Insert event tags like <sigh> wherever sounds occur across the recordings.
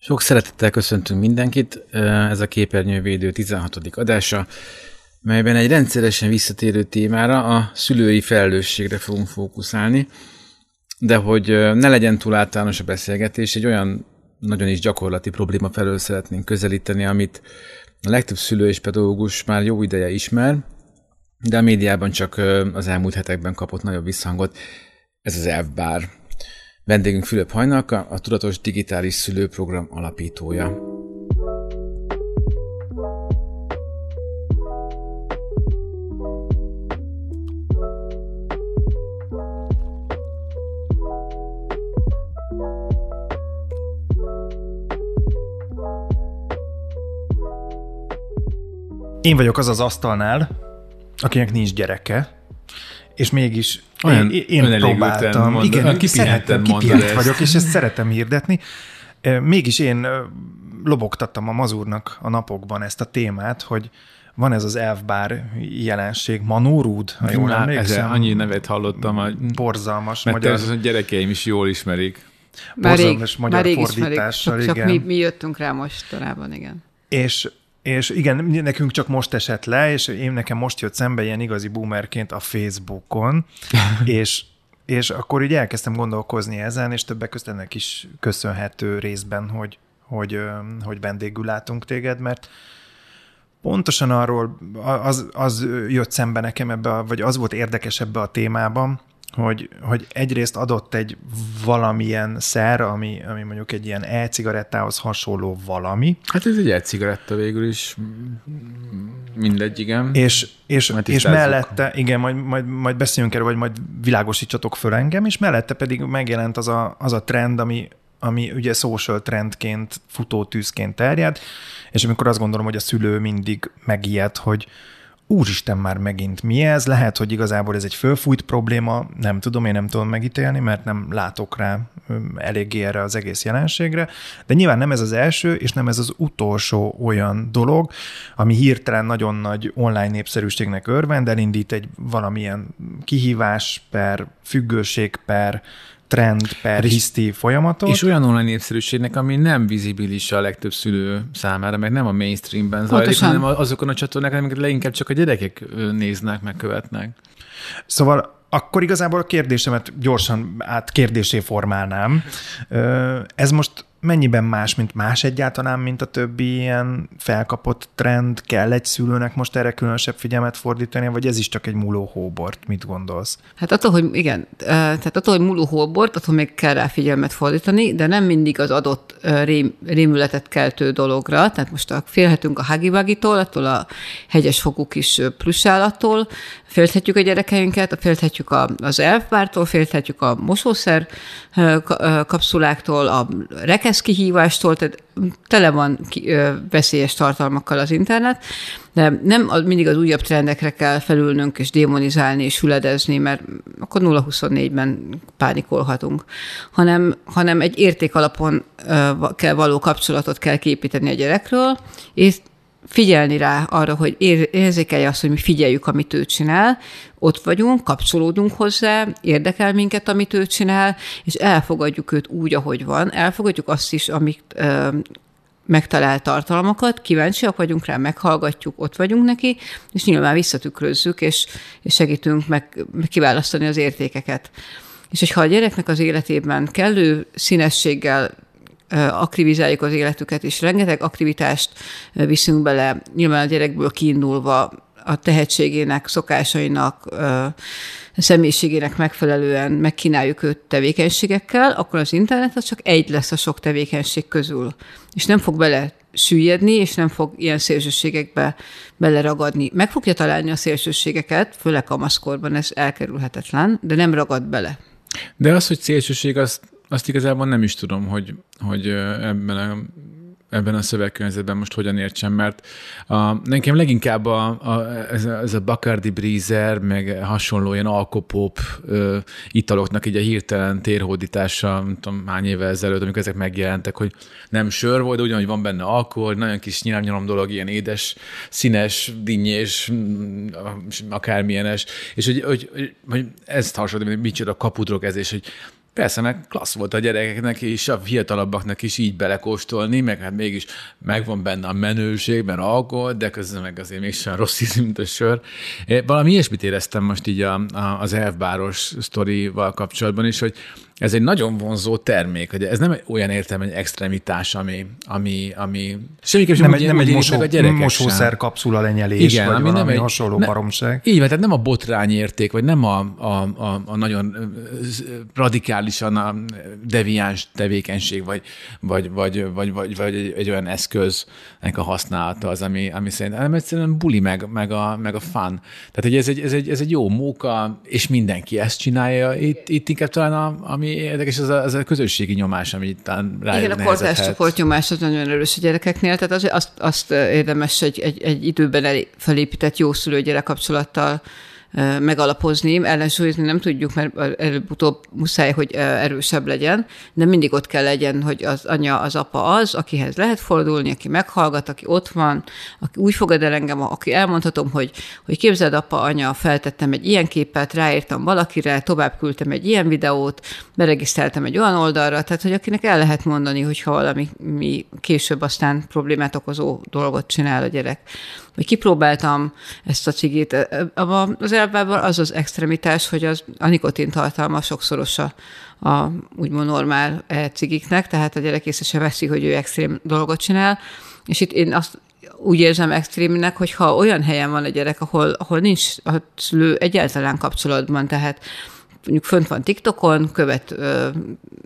Sok szeretettel köszöntünk mindenkit. Ez a képernyővédő 16. adása, melyben egy rendszeresen visszatérő témára, a szülői felelősségre fogunk fókuszálni, de hogy ne legyen túl általános a beszélgetés, egy olyan nagyon is gyakorlati probléma felől szeretnénk közelíteni, amit a legtöbb szülő és pedagógus már jó ideje ismer, de a médiában csak az elmúlt hetekben kapott nagyobb visszhangot. Ez az elvbár. Vendégünk Fülöp Hajnalka, a Tudatos Digitális Szülőprogram alapítója. Én vagyok az az asztalnál, akinek nincs gyereke, és mégis Olyan én, én próbáltam. Mondod, igen, szeretem, kipihent vagyok, és ezt szeretem hirdetni. Mégis én lobogtattam a mazurnak a napokban ezt a témát, hogy van ez az elfbár jelenség, manórúd, ha jól emlékszem. annyi nevet hallottam, hogy borzalmas. Mert magyar... az, hogy gyerekeim is jól ismerik. Már rég, magyar már rég fordítással, ismerik, csak, igen. Csak mi, mi jöttünk rá mostanában, igen. És és igen, nekünk csak most esett le, és én nekem most jött szembe ilyen igazi boomerként a Facebookon, <laughs> és és akkor így elkezdtem gondolkozni ezen, és többek között ennek is köszönhető részben, hogy, hogy, hogy vendégül látunk téged, mert pontosan arról az, az jött szembe nekem ebbe, vagy az volt érdekes ebbe a témában, hogy, hogy egyrészt adott egy valamilyen szer, ami, ami mondjuk egy ilyen e-cigarettához hasonló valami. Hát ez egy e-cigaretta végül is, mindegy, igen. És, és, és mellette, igen, majd, majd, majd beszéljünk erről, vagy majd világosítsatok föl engem, és mellette pedig megjelent az a, az a trend, ami, ami ugye social trendként, futótűzként terjed, és amikor azt gondolom, hogy a szülő mindig megijed, hogy, úristen már megint mi ez, lehet, hogy igazából ez egy fölfújt probléma, nem tudom, én nem tudom megítélni, mert nem látok rá eléggé erre az egész jelenségre, de nyilván nem ez az első, és nem ez az utolsó olyan dolog, ami hirtelen nagyon nagy online népszerűségnek örvend, elindít egy valamilyen kihívás per függőség per trend per hiszti folyamatot. És olyan online népszerűségnek, ami nem vizibilis a legtöbb szülő számára, mert nem a mainstreamben zajlik, hanem azokon a csatornákon, amiket leginkább csak a gyerekek néznek, meg követnek. Szóval akkor igazából a kérdésemet gyorsan át kérdésé formálnám. Ez most mennyiben más, mint más egyáltalán, mint a többi ilyen felkapott trend? Kell egy szülőnek most erre különösebb figyelmet fordítani, vagy ez is csak egy múló hóbort? Mit gondolsz? Hát attól, hogy igen, tehát attól, hogy múló hóbort, attól még kell rá figyelmet fordítani, de nem mindig az adott rém, rémületet keltő dologra. Tehát most félhetünk a hagivagitól, attól a hegyes fogú kis plusállattól, félthetjük a gyerekeinket, félthetjük az elfbártól, félthetjük a mosószer kapszuláktól, a rekesz kihívástól, tehát tele van ki, ö, veszélyes tartalmakkal az internet, de nem mindig az újabb trendekre kell felülnünk és démonizálni és hüledezni, mert akkor 0-24-ben pánikolhatunk, hanem, hanem egy értékalapon ö, kell való kapcsolatot kell képíteni a gyerekről, és figyelni rá arra, hogy érzékelje azt, hogy mi figyeljük, amit ő csinál, ott vagyunk, kapcsolódunk hozzá, érdekel minket, amit ő csinál, és elfogadjuk őt úgy, ahogy van, elfogadjuk azt is, amit ö, megtalált tartalmakat, kíváncsiak vagyunk rá, meghallgatjuk, ott vagyunk neki, és nyilván visszatükrözzük, és, és segítünk meg, meg kiválasztani az értékeket. És hogyha a gyereknek az életében kellő színességgel aktivizáljuk az életüket, és rengeteg aktivitást viszünk bele, nyilván a gyerekből kiindulva a tehetségének, szokásainak, személyiségének megfelelően megkínáljuk őt tevékenységekkel, akkor az internet az csak egy lesz a sok tevékenység közül. És nem fog bele süllyedni, és nem fog ilyen szélsőségekbe beleragadni. Meg fogja találni a szélsőségeket, főleg kamaszkorban ez elkerülhetetlen, de nem ragad bele. De az, hogy szélsőség, azt azt igazából nem is tudom, hogy, hogy ebben a ebben a szövegkörnyezetben most hogyan értsem, mert a, nekem leginkább a, a, ez, a, ez a Bacardi Breezer, meg hasonló ilyen alkopop ö, italoknak így a hirtelen térhódítása, nem tudom, hány évvel ezelőtt, amikor ezek megjelentek, hogy nem sör volt, de ugyanúgy van benne alkohol, nagyon kis nyilványalom dolog, ilyen édes, színes, dinnyés, akármilyenes, és hogy, hogy, hogy, hogy ezt hasonlít, micsoda kapudrog ez, és hogy Persze, meg klassz volt a gyerekeknek és a fiatalabbaknak is így belekóstolni, meg hát mégis megvan benne a menőség, mert alkohol, de közben meg azért mégsem rossz ízű, mint a sör. Valami ilyesmit éreztem most így a, a, az elfbáros sztorival kapcsolatban is, hogy ez egy nagyon vonzó termék, hogy ez nem olyan értelme, egy extremitás, ami, ami, ami semmiképp sem nem, úgy, nem egy mosó, a mosószer kapszula lenyelés, Igen, vagy ami valami nem egy, hasonló ne, baromság. Így van, tehát nem a botrányérték, vagy nem a, a, a, a nagyon radikálisan a deviáns tevékenység, vagy, vagy, vagy, vagy, vagy, vagy egy, egy olyan eszköznek a használata az, ami, ami szerintem nem egyszerűen buli meg, meg, a, meg a fun. Tehát, hogy ez egy, ez, egy, ez egy jó móka, és mindenki ezt csinálja. Itt, itt inkább talán a, ami érdekes, az a, az a közösségi nyomás, ami itt rá Igen, a kortárs csoportnyomás az nagyon erős a gyerekeknél, tehát az, azt, azt érdemes egy, egy, egy időben felépített jó szülő-gyerek kapcsolattal megalapozni, ellensúlyozni nem tudjuk, mert előbb-utóbb muszáj, hogy erősebb legyen, de mindig ott kell legyen, hogy az anya, az apa az, akihez lehet fordulni, aki meghallgat, aki ott van, aki úgy fogad el engem, aki elmondhatom, hogy, hogy képzeld, apa, anya, feltettem egy ilyen képet, ráírtam valakire, tovább küldtem egy ilyen videót, beregisztráltam egy olyan oldalra, tehát hogy akinek el lehet mondani, hogyha valami mi később aztán problémát okozó dolgot csinál a gyerek vagy kipróbáltam ezt a cigit. Az elvában az az extremitás, hogy az, a nikotin tartalma sokszoros a, úgymond normál cigiknek, tehát a gyerek észre se veszi, hogy ő extrém dolgot csinál, és itt én azt úgy érzem extrémnek, hogyha olyan helyen van a gyerek, ahol, ahol nincs a szülő egyáltalán kapcsolatban, tehát mondjuk fönt van TikTokon, követ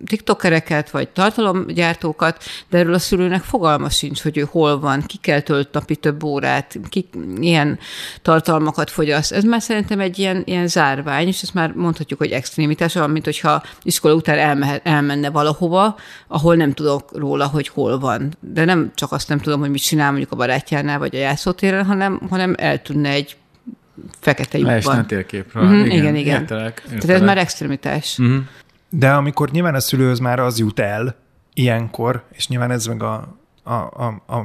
TikTokereket, vagy tartalomgyártókat, de erről a szülőnek fogalma sincs, hogy ő hol van, ki kell tölt napi több órát, ki ilyen tartalmakat fogyaszt. Ez már szerintem egy ilyen, ilyen zárvány, és ezt már mondhatjuk, hogy extrémitás, olyan, mint hogyha iskola után elmehet, elmenne valahova, ahol nem tudok róla, hogy hol van. De nem csak azt nem tudom, hogy mit csinál mondjuk a barátjánál, vagy a játszótéren, hanem, hanem eltűnne egy fekete lyukban. Leesne térképről. Uh-huh, igen, igen. igen. Értelek, értelek. Tehát ez már extremitás. Uh-huh. De amikor nyilván a szülőhöz már az jut el ilyenkor, és nyilván ez meg a, a, a, a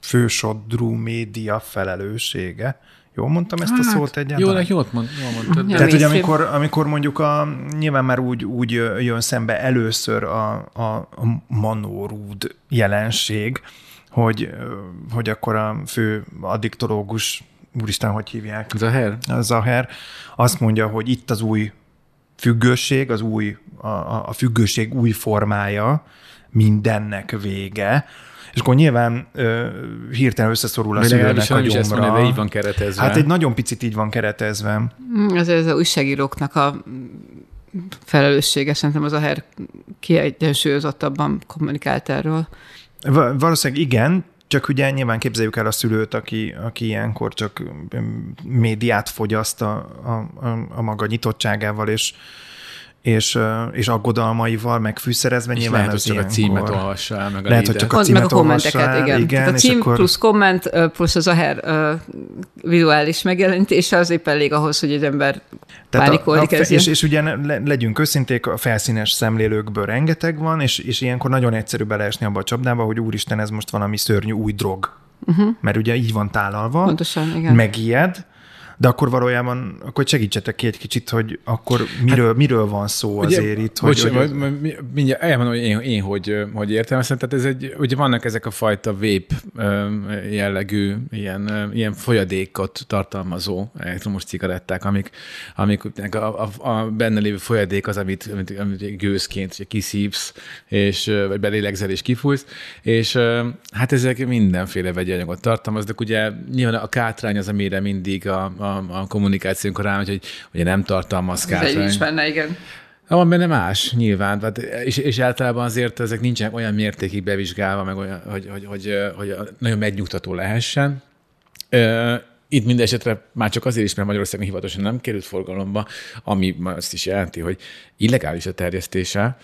fősodrú média felelőssége, Jól mondtam ezt hát, a szót egyáltalán? Jól, jól, mond, jól mondtad. Tehát, hogy amikor, amikor mondjuk a, nyilván már úgy, úgy jön szembe először a, a, a manórúd jelenség, hogy, hogy akkor a fő addiktológus úristen, hogy hívják? Zaher? Zaher. Azt mondja, hogy itt az új függőség, az új, a, a függőség új formája, mindennek vége, és akkor nyilván ö, hirtelen összeszorul a szülőnek a gyomra. De így van keretezve. Hát egy nagyon picit így van keretezve. Ez, ez az újságíróknak a felelőssége, szerintem az a her kiegyensúlyozottabban kommunikált erről. Valószínűleg igen, csak ugye nyilván képzeljük el a szülőt, aki, aki ilyenkor csak médiát fogyaszt a, a, a maga nyitottságával, és, és, és aggodalmaival, meg fűszerezve és nyilván lehet, hogy csak a címet olvassa el, meg a Lehet, hogy csak a címet meg a kommenteket, el, igen. igen Tehát a cím akkor... plusz komment, plusz az a her uh, vizuális megjelenítése az épp elég ahhoz, hogy egy ember tehát pánikolni a, a, és, és ugye legyünk őszinték, a felszínes szemlélőkből rengeteg van, és, és ilyenkor nagyon egyszerű beleesni abba a csapdába, hogy úristen, ez most valami szörnyű új drog. Uh-huh. Mert ugye így van tálalva, Pontosan, igen. megijed, de akkor valójában, akkor segítsetek ki egy kicsit, hogy akkor miről, hát, miről van szó ugye, azért itt. Hogy, hogy, hogy, mindjárt elmondom, hogy én, én hogy, hogy értelmezem. Tehát ez egy, ugye vannak ezek a fajta vép jellegű, ilyen, ilyen folyadékot tartalmazó elektromos cigaretták, amik, amik a, a, a benne lévő folyadék az, amit, amit, amit gőzként kiszívsz, és, vagy belélegzel és kifújsz, és hát ezek mindenféle vegyi anyagot tartalmaznak. Ugye nyilván a kátrány az, amire mindig a, a a, a kommunikációnkor rá, hogy, hogy nem tartalmaz kátrány. Ez is benne, igen. Van benne más, nyilván, tehát, és, és általában azért ezek nincsenek olyan mértékig bevizsgálva, meg olyan, hogy, hogy, hogy, hogy nagyon megnyugtató lehessen. Itt minden esetre már csak azért is, mert Magyarországon hivatalosan nem került forgalomba, ami azt is jelenti, hogy illegális a terjesztése.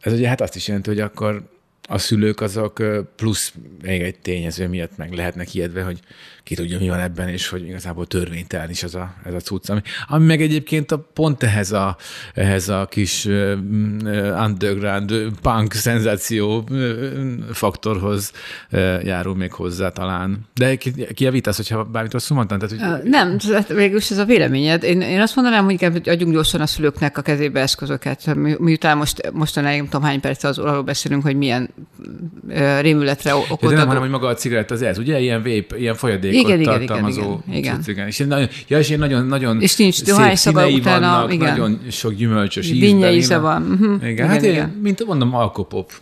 Ez ugye hát azt is jelenti, hogy akkor a szülők azok plusz még egy tényező miatt meg lehetnek ijedve, hogy ki tudja, mi van ebben, és hogy igazából törvénytelen is az a, ez a cucc. Ami, ami meg egyébként a, pont ehhez a, ehhez a kis underground punk szenzáció faktorhoz járul még hozzá talán. De ki, ki javítasz, hogyha bármit rosszul mondtam? Tehát, hogy... Nem, végülis ez a véleményed. Én, én azt mondanám, hogy adjunk gyorsan a szülőknek a kezébe eszközöket. Mi, miután most, mostanáig nem tudom hány perc az arról beszélünk, hogy milyen rémületre okot. De nem, hanem, hogy maga a cigaretta az ez, ugye? Ilyen vép, ilyen folyadékot igen, tartalmazó igen, igen, igen. És, nagyon, ja, és nagyon, nagyon és nincs szép színei utána, vannak, igen. nagyon sok gyümölcsös ízben. Vinnye íze van. Uh-huh. Igen, igen, hát igen. Én, mint mondom, alkopop.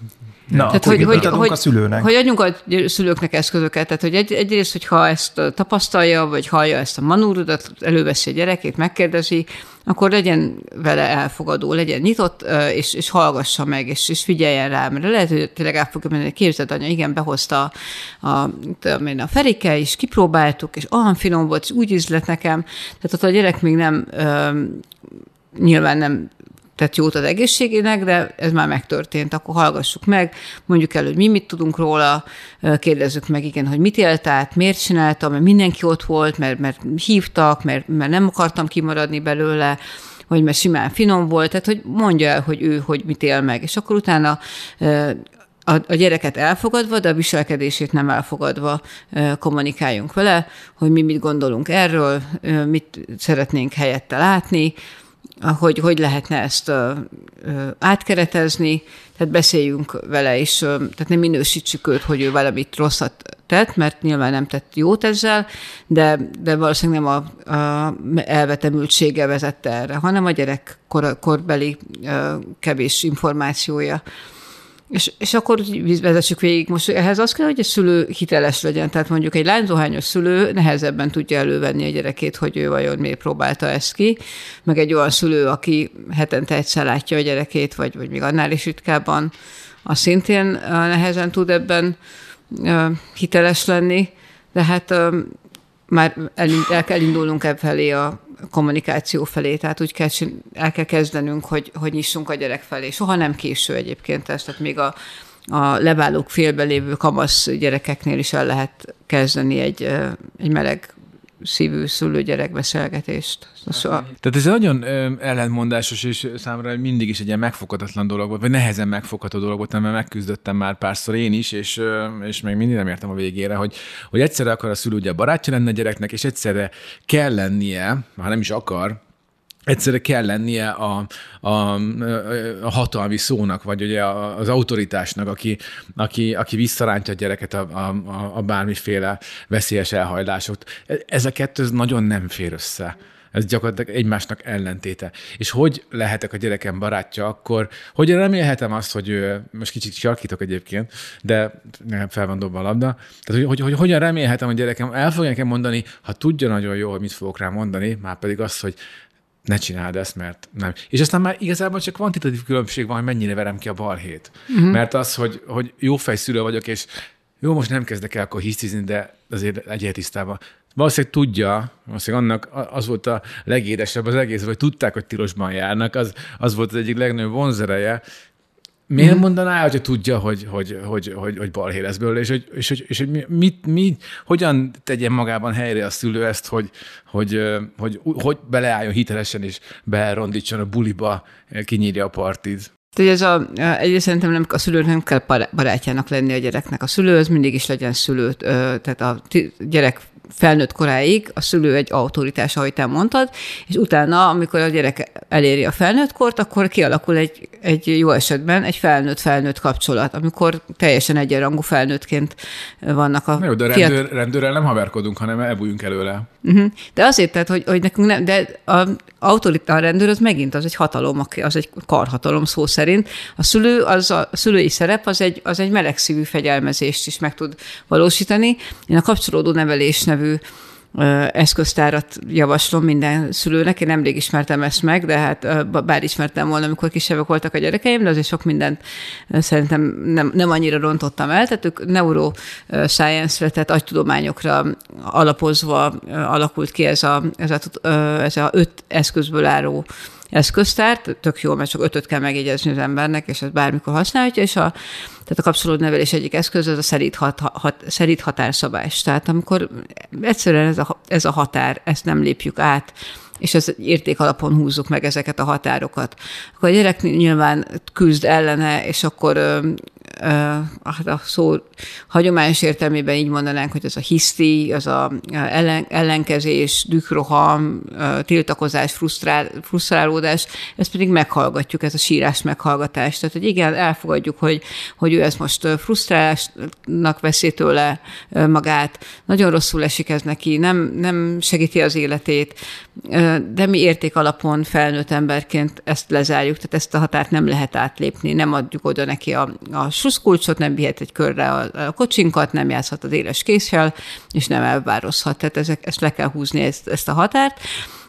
Na, tehát, hogy, hogy, hogy, a szülőnek? Hogy adjunk a szülőknek eszközöket. Tehát, hogy egy, egyrészt, hogyha ezt tapasztalja, vagy hallja ezt a manúrodat, előveszi a gyerekét, megkérdezi, akkor legyen vele elfogadó, legyen nyitott, és, és hallgassa meg, és, és figyeljen rá, mert lehet, hogy tényleg el fogja menni, képzeld anya, igen, behozta a, a, a ferike, és kipróbáltuk, és olyan finom volt, és úgy ízlet nekem. Tehát ott a gyerek még nem nyilván nem tett jót az egészségének, de ez már megtörtént, akkor hallgassuk meg, mondjuk el, hogy mi mit tudunk róla, kérdezzük meg, igen, hogy mit élt át, miért csináltam, mert mindenki ott volt, mert, mert hívtak, mert, mert nem akartam kimaradni belőle, vagy mert simán finom volt, tehát hogy mondja el, hogy ő hogy mit él meg, és akkor utána a gyereket elfogadva, de a viselkedését nem elfogadva kommunikáljunk vele, hogy mi mit gondolunk erről, mit szeretnénk helyette látni, hogy hogy lehetne ezt átkeretezni, tehát beszéljünk vele, ö, tehát nem minősítsük őt, hogy ő valamit rosszat tett, mert nyilván nem tett jót ezzel, de, de valószínűleg nem a, a elvetemültsége vezette erre, hanem a gyerek kor, korbeli kevés információja. És, és akkor vezessük végig. Most ehhez az kell, hogy a szülő hiteles legyen. Tehát mondjuk egy lányzohányos szülő nehezebben tudja elővenni a gyerekét, hogy ő vajon miért próbálta ezt ki, meg egy olyan szülő, aki hetente egyszer látja a gyerekét, vagy, vagy még annál is ritkábban, az szintén nehezen tud ebben hiteles lenni, de hát már el kell indulnunk e felé a kommunikáció felé, tehát úgy kell, el kell kezdenünk, hogy, hogy nyissunk a gyerek felé. Soha nem késő egyébként ez, tehát még a, a leválók félbelévő kamasz gyerekeknél is el lehet kezdeni egy, egy meleg szívű szülő-gyerek beszélgetést. Szóval... Tehát ez nagyon ellentmondásos, és számomra mindig is egy ilyen megfoghatatlan dolog volt, vagy nehezen megfogható dolog volt, mert megküzdöttem már párszor én is, és, és még mindig nem értem a végére, hogy, hogy egyszerre akar a szülő ugye barátja lenne a gyereknek, és egyszerre kell lennie, ha nem is akar, egyszerre kell lennie a, a, a hatalmi szónak, vagy ugye az autoritásnak, aki, aki, aki visszarántja a gyereket a, a, a bármiféle veszélyes elhajlások. Ez a kettő nagyon nem fér össze. Ez gyakorlatilag egymásnak ellentéte. És hogy lehetek a gyerekem barátja akkor, hogy remélhetem azt, hogy ő, most kicsit sarkítok egyébként, de fel van dobva a labda, tehát hogy, hogy, hogy hogyan remélhetem, a gyerekem el fogja nekem mondani, ha tudja nagyon jó, hogy mit fogok rá mondani, már pedig azt, hogy ne csináld ezt, mert nem. És aztán már igazából csak kvantitatív különbség van, hogy mennyire verem ki a balhét. Uh-huh. Mert az, hogy, hogy jó fejszülő vagyok, és jó, most nem kezdek el akkor hisztizni, de azért egyet tisztában. Valószínűleg tudja, valószínűleg annak az volt a legédesebb az egész, hogy tudták, hogy tilosban járnak, az, az volt az egyik legnagyobb vonzereje, Miért mm. mondaná, hogyha tudja, hogy, hogy, hogy, hogy, hogy balhé lesz belőle, és hogy, és, hogy, és hogy mit, mit, hogyan tegyen magában helyre a szülő ezt, hogy, hogy, hogy, hogy beleálljon hitelesen, és berondítson a buliba, kinyírja a partit. Tehát ez a, egyrészt szerintem nem, a szülőnek nem kell barátjának lenni a gyereknek. A szülő az mindig is legyen szülő, tehát a gyerek felnőtt koráig a szülő egy autoritás, ahogy te mondtad, és utána, amikor a gyerek eléri a felnőtt kort, akkor kialakul egy, egy jó esetben egy felnőtt-felnőtt kapcsolat, amikor teljesen egyenrangú felnőttként vannak a... Jó, de fiat... rendőr, rendőrrel nem haverkodunk, hanem elbújunk előle. Uh-huh. De azért, tehát, hogy, hogy nekünk nem, de a autoritár rendőr az megint az egy hatalom, az egy karhatalom szó szerint. A szülő, az a, a szülői szerep az egy, az egy melegszívű fegyelmezést is meg tud valósítani. Én a kapcsolódó nevelés nevű eszköztárat javaslom minden szülőnek. Én nemrég ismertem ezt meg, de hát bár ismertem volna, amikor kisebbek voltak a gyerekeim, de azért sok mindent szerintem nem, nem annyira rontottam el. Tehát ők neuroscience-re, tehát agytudományokra alapozva alakult ki ez a, ez a, ez a öt eszközből álló eszköztár, tök jó, mert csak ötöt kell megjegyezni az embernek, és ez bármikor használhatja, és a, tehát a kapcsolódnevelés egyik eszköz az a szerint, hat, hat, szerint határszabás. Tehát amikor egyszerűen ez a, ez a határ, ezt nem lépjük át, és ez érték alapon húzzuk meg ezeket a határokat. Akkor a gyerek nyilván küzd ellene, és akkor a szó hagyományos értelmében így mondanánk, hogy ez a hiszti, az a ellen, ellenkezés, dükroham, tiltakozás, frusztrál, frusztrálódás, ezt pedig meghallgatjuk, ez a sírás meghallgatás. Tehát, hogy igen, elfogadjuk, hogy, hogy ő ezt most frusztrálásnak veszi tőle magát, nagyon rosszul esik ez neki, nem, nem segíti az életét, de mi érték alapon felnőtt emberként ezt lezárjuk, tehát ezt a határt nem lehet átlépni, nem adjuk oda neki a, a suszkulcsot, nem vihet egy körre a, a kocsinkat, nem játszhat az éles késsel, és nem elvározhat. Tehát ezek, ezt le kell húzni, ezt, ezt a határt.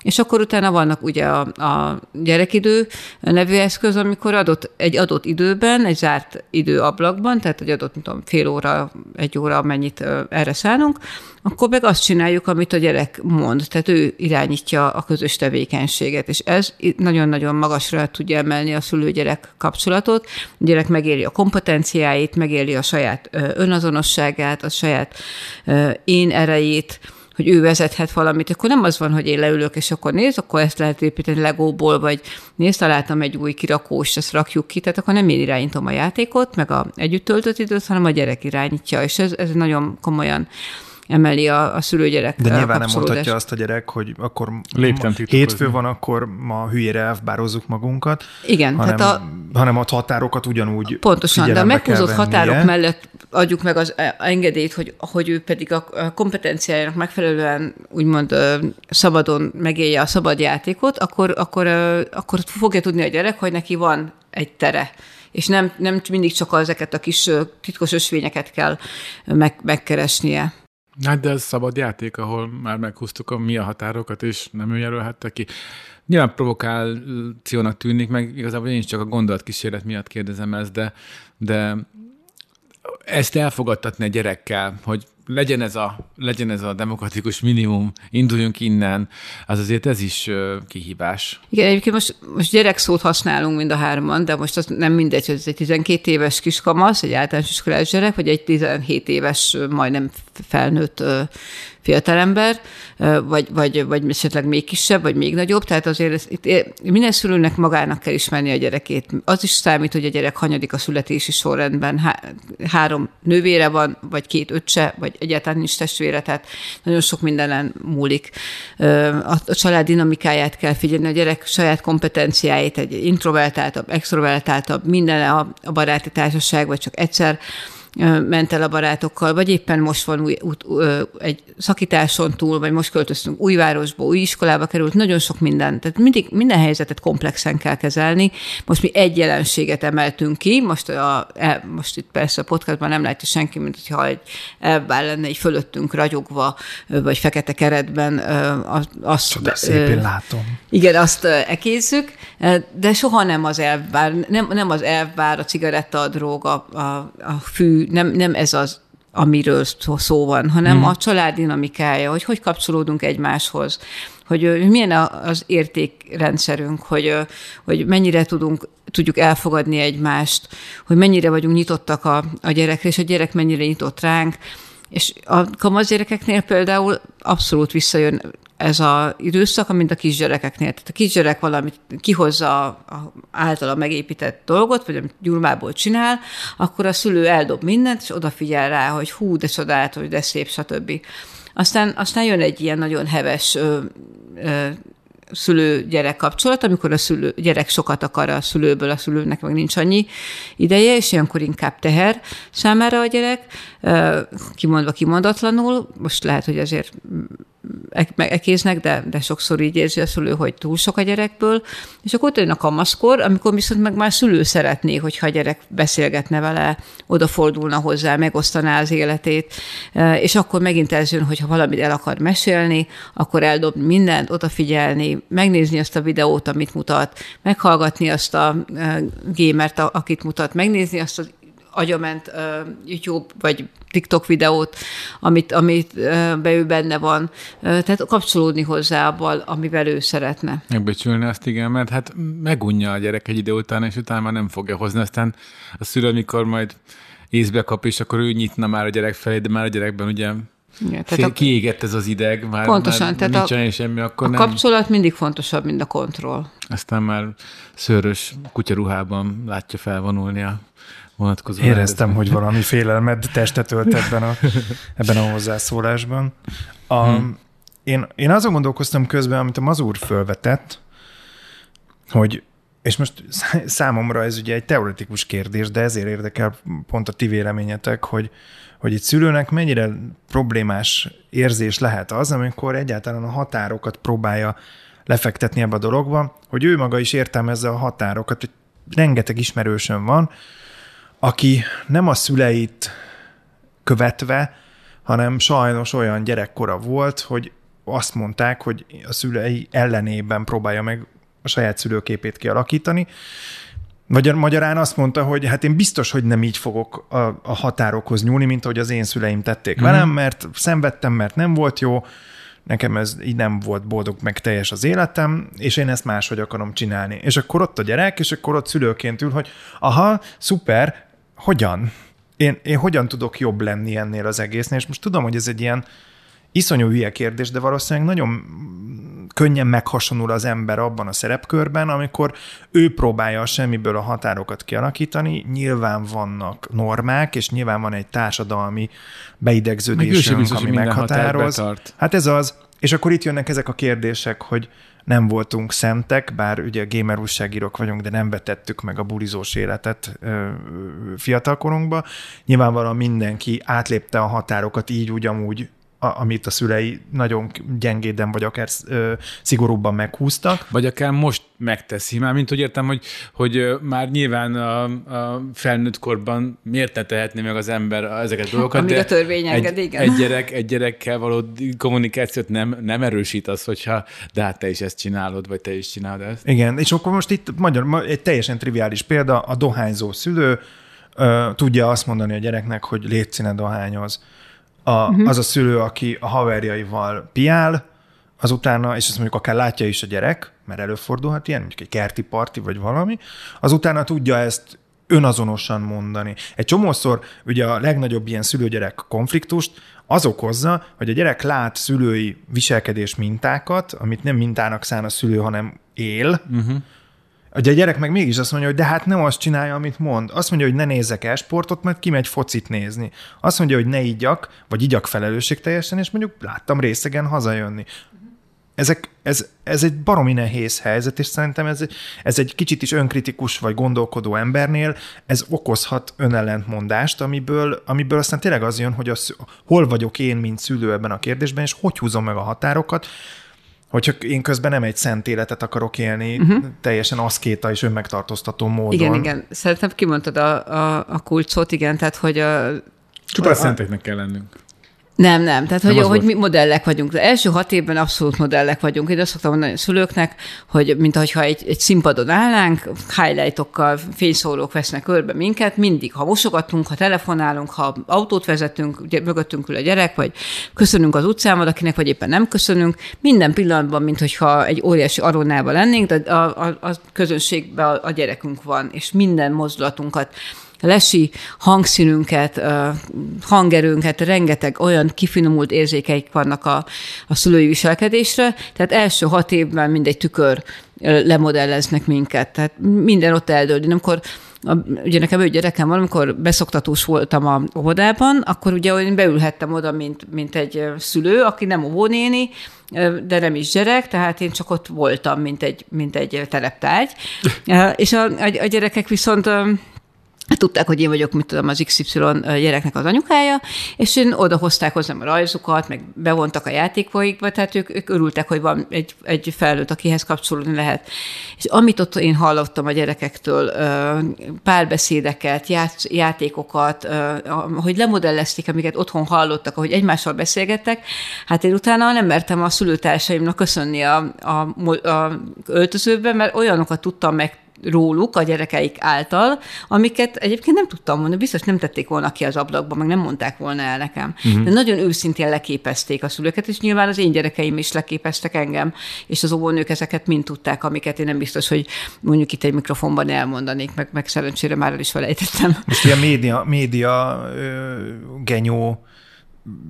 És akkor utána vannak ugye a, a gyerekidő nevű eszköz, amikor adott, egy adott időben, egy zárt időablakban, tehát egy adott, tudom, fél óra, egy óra, mennyit erre szánunk, akkor meg azt csináljuk, amit a gyerek mond, tehát ő irányítja a közös tevékenységet, és ez nagyon-nagyon magasra tudja emelni a szülő-gyerek kapcsolatot. A gyerek megéli a kompetenciáit, megéli a saját önazonosságát, a saját én erejét, hogy ő vezethet valamit, akkor nem az van, hogy én leülök, és akkor nézd, akkor ezt lehet építeni legóból, vagy nézd, találtam egy új kirakós, ezt rakjuk ki, tehát akkor nem én irányítom a játékot, meg a együtt töltött időt, hanem a gyerek irányítja, és ez, ez nagyon komolyan emeli a, a szülőgyerek De nyilván nem mondhatja azt a gyerek, hogy akkor Léptem hétfő van, akkor ma hülyére elfbározzuk magunkat. Igen. Hanem, tehát a, hanem a határokat ugyanúgy Pontosan, de a meghúzott határok mellett adjuk meg az engedélyt, hogy, hogy ő pedig a kompetenciájának megfelelően úgymond szabadon megélje a szabad játékot, akkor, akkor, akkor fogja tudni a gyerek, hogy neki van egy tere és nem, nem mindig csak ezeket a kis titkos ösvényeket kell meg, megkeresnie. Hát de ez szabad játék, ahol már meghúztuk a mi a határokat, és nem ő jelölhette ki. Nyilván provokációnak tűnik, meg igazából én is csak a gondolatkísérlet miatt kérdezem ezt, de, de ezt elfogadtatni a gyerekkel, hogy legyen ez a, legyen ez a demokratikus minimum, induljunk innen, az azért ez is kihívás. Igen, egyébként most, most gyerek szót használunk mind a hárman, de most az nem mindegy, hogy ez egy 12 éves kiskamasz, egy általános iskolás gyerek, vagy egy 17 éves, majdnem felnőtt fiatalember, vagy, vagy, vagy esetleg még kisebb, vagy még nagyobb, tehát azért ez, itt minden szülőnek magának kell ismerni a gyerekét. Az is számít, hogy a gyerek hanyadik a születési sorrendben. Há, három nővére van, vagy két öccse, vagy egyáltalán nincs testvére, tehát nagyon sok mindenen múlik. A család dinamikáját kell figyelni, a gyerek saját kompetenciáit, egy introvertáltabb, extrovertáltabb, minden a, a baráti társaság, vagy csak egyszer ment el a barátokkal, vagy éppen most van új, út, egy szakításon túl, vagy most költöztünk új városba, új iskolába került, nagyon sok minden. Tehát mindig, minden helyzetet komplexen kell kezelni. Most mi egy jelenséget emeltünk ki, most, a, e, most itt persze a podcastban nem látja senki, mint hogyha egy elvár lenne egy fölöttünk ragyogva, vagy fekete keretben. Azt, Csoda, szépen látom. Igen, azt ekézzük, de soha nem az elvár, nem, nem az elvár, a cigaretta, a drog, a, a, a fű, nem, nem ez az, amiről szó van, hanem mm. a család dinamikája, hogy hogy kapcsolódunk egymáshoz, hogy milyen az értékrendszerünk, hogy, hogy mennyire tudunk, tudjuk elfogadni egymást, hogy mennyire vagyunk nyitottak a, a gyerekre, és a gyerek mennyire nyitott ránk, és a kamasz gyerekeknél például abszolút visszajön ez az időszak, mint a kisgyerekeknél. Tehát a kisgyerek valamit kihozza általa megépített dolgot, vagy amit gyurmából csinál, akkor a szülő eldob mindent, és odafigyel rá, hogy hú, de csodálatos, de szép, stb. Aztán, aztán jön egy ilyen nagyon heves ö, ö, szülő-gyerek kapcsolat, amikor a szülő, gyerek sokat akar a szülőből, a szülőnek meg nincs annyi ideje, és ilyenkor inkább teher számára a gyerek, kimondva kimondatlanul, most lehet, hogy ezért ekéznek, de, de sokszor így érzi a szülő, hogy túl sok a gyerekből, és akkor ott jön a kamaszkor, amikor viszont meg már szülő szeretné, hogyha a gyerek beszélgetne vele, odafordulna hozzá, megosztaná az életét, és akkor megint ez jön, hogyha valamit el akar mesélni, akkor eldobni mindent, odafigyelni, megnézni azt a videót, amit mutat, meghallgatni azt a gémert, akit mutat, megnézni azt az agyament YouTube vagy TikTok videót, amit, amit be ő benne van. Tehát kapcsolódni hozzá abban, amivel ő szeretne. Megbecsülni azt, igen, mert hát megunja a gyerek egy idő után, és utána már nem fogja hozni. Aztán a szülő, amikor majd észbe kap, és akkor ő nyitna már a gyerek felé, de már a gyerekben ugye igen, tehát a, kiégett ez az ideg, már, pontosan, már tehát nincs a, semmi, akkor a nem. kapcsolat mindig fontosabb, mint a kontroll. Aztán már szőrös kutyaruhában látja felvonulni a vonatkozó. Éreztem, hogy valami félelmet testet ölt ebben a, <laughs> ebben a hozzászólásban. A, hmm. én, én azon gondolkoztam közben, amit a Mazur fölvetett, hogy és most számomra ez ugye egy teoretikus kérdés, de ezért érdekel pont a ti véleményetek, hogy, hogy itt szülőnek mennyire problémás érzés lehet az, amikor egyáltalán a határokat próbálja lefektetni ebbe a dologba, hogy ő maga is értelmezze a határokat, hogy rengeteg ismerősön van, aki nem a szüleit követve, hanem sajnos olyan gyerekkora volt, hogy azt mondták, hogy a szülei ellenében próbálja meg a saját szülőképét kialakítani. Magyar, magyarán azt mondta, hogy hát én biztos, hogy nem így fogok a, a határokhoz nyúlni, mint ahogy az én szüleim tették mm. velem, mert szenvedtem, mert nem volt jó, nekem ez így nem volt boldog, meg teljes az életem, és én ezt máshogy akarom csinálni. És akkor ott a gyerek, és akkor ott szülőként ül, hogy aha, szuper, hogyan? Én, én hogyan tudok jobb lenni ennél az egésznél? És most tudom, hogy ez egy ilyen iszonyú hülye kérdés, de valószínűleg nagyon könnyen meghasonul az ember abban a szerepkörben, amikor ő próbálja a semmiből a határokat kialakítani, nyilván vannak normák, és nyilván van egy társadalmi beidegződésünk, ami meghatároz. Hát ez az, és akkor itt jönnek ezek a kérdések, hogy nem voltunk szentek, bár ugye gamer újságírók vagyunk, de nem vetettük meg a bulizós életet fiatalkorunkba. Nyilvánvalóan mindenki átlépte a határokat így úgy amúgy a, amit a szülei nagyon gyengéden, vagy akár ö, szigorúbban meghúztak. Vagy akár most megteszi. Már mint hogy értem, hogy, hogy már nyilván a, a felnőtt korban miért ne tehetné meg az ember ezeket a dolgokat. Amíg a törvény enged, egy, igen. Egy gyerek, egy gyerekkel való kommunikációt nem, nem erősít az, hogyha de hát te is ezt csinálod, vagy te is csinálod ezt. Igen, és akkor most itt magyar, egy teljesen triviális példa, a dohányzó szülő uh, tudja azt mondani a gyereknek, hogy létszíne dohányoz a, uh-huh. az a szülő, aki a haverjaival piál, azutána, és ezt mondjuk akár látja is a gyerek, mert előfordulhat ilyen, mondjuk egy kerti parti vagy valami, azután tudja ezt önazonosan mondani. Egy csomószor ugye a legnagyobb ilyen szülőgyerek konfliktust az okozza, hogy a gyerek lát szülői viselkedés mintákat, amit nem mintának szán a szülő, hanem él, uh-huh. A gyerek meg mégis azt mondja, hogy de hát nem azt csinálja, amit mond. Azt mondja, hogy ne nézzek el sportot, mert kimegy focit nézni. Azt mondja, hogy ne igyak, vagy igyak teljesen, és mondjuk láttam részegen hazajönni. Ezek, ez, ez egy baromi nehéz helyzet, és szerintem ez, ez egy kicsit is önkritikus vagy gondolkodó embernél, ez okozhat önellentmondást, amiből, amiből aztán tényleg az jön, hogy az, hol vagyok én, mint szülő ebben a kérdésben, és hogy húzom meg a határokat, hogyha én közben nem egy szent életet akarok élni, uh-huh. teljesen aszkéta és önmegtartóztató módon. Igen, igen. Szerintem kimondtad a, a, a kulcsot, igen, tehát hogy a... Csupán szenteknek kell lennünk. Nem, nem. Tehát, nem hogy, hogy mi modellek vagyunk. Az első hat évben abszolút modellek vagyunk. Én azt szoktam mondani a szülőknek, hogy mint ahogyha egy, egy színpadon állnánk, highlightokkal, fényszórók vesznek körbe minket, mindig, ha mosogatunk, ha telefonálunk, ha autót vezetünk, ugye, mögöttünk ül a gyerek, vagy köszönünk az utcán valakinek, vagy éppen nem köszönünk, minden pillanatban, mint hogyha egy óriási aronában lennénk, de a, a, a közönségben a, a gyerekünk van, és minden mozdulatunkat lesi hangszínünket, hangerőnket, rengeteg olyan kifinomult érzékeik vannak a, a szülői viselkedésre, tehát első hat évben mindegy tükör lemodelleznek minket, tehát minden ott eldőlni. Amikor a, ugye nekem ő gyerekem van, amikor beszoktatós voltam a óvodában, akkor ugye én beülhettem oda, mint, mint egy szülő, aki nem óvónéni, de nem is gyerek, tehát én csak ott voltam, mint egy, mint egy teleptágy. <laughs> És a, a, a gyerekek viszont tudták, hogy én vagyok, mit tudom, az XY gyereknek az anyukája, és én oda hozták hozzám a rajzukat, meg bevontak a játékvaikba, tehát ők, ők örültek, hogy van egy, egy felnőtt, akihez kapcsolódni lehet. És amit ott én hallottam a gyerekektől, párbeszédeket, ját, játékokat, hogy lemodellezték, amiket otthon hallottak, ahogy egymással beszélgettek, hát én utána nem mertem a szülőtársaimnak köszönni a, a, a öltözőben, mert olyanokat tudtam meg róluk, a gyerekeik által, amiket egyébként nem tudtam mondani, biztos nem tették volna ki az ablakba, meg nem mondták volna el nekem. Uh-huh. De nagyon őszintén leképezték a szülőket, és nyilván az én gyerekeim is leképeztek engem, és az óvónők ezeket mind tudták, amiket én nem biztos, hogy mondjuk itt egy mikrofonban elmondanék, meg, meg szerencsére már el is felejtettem. Most ilyen média, média ö, genyó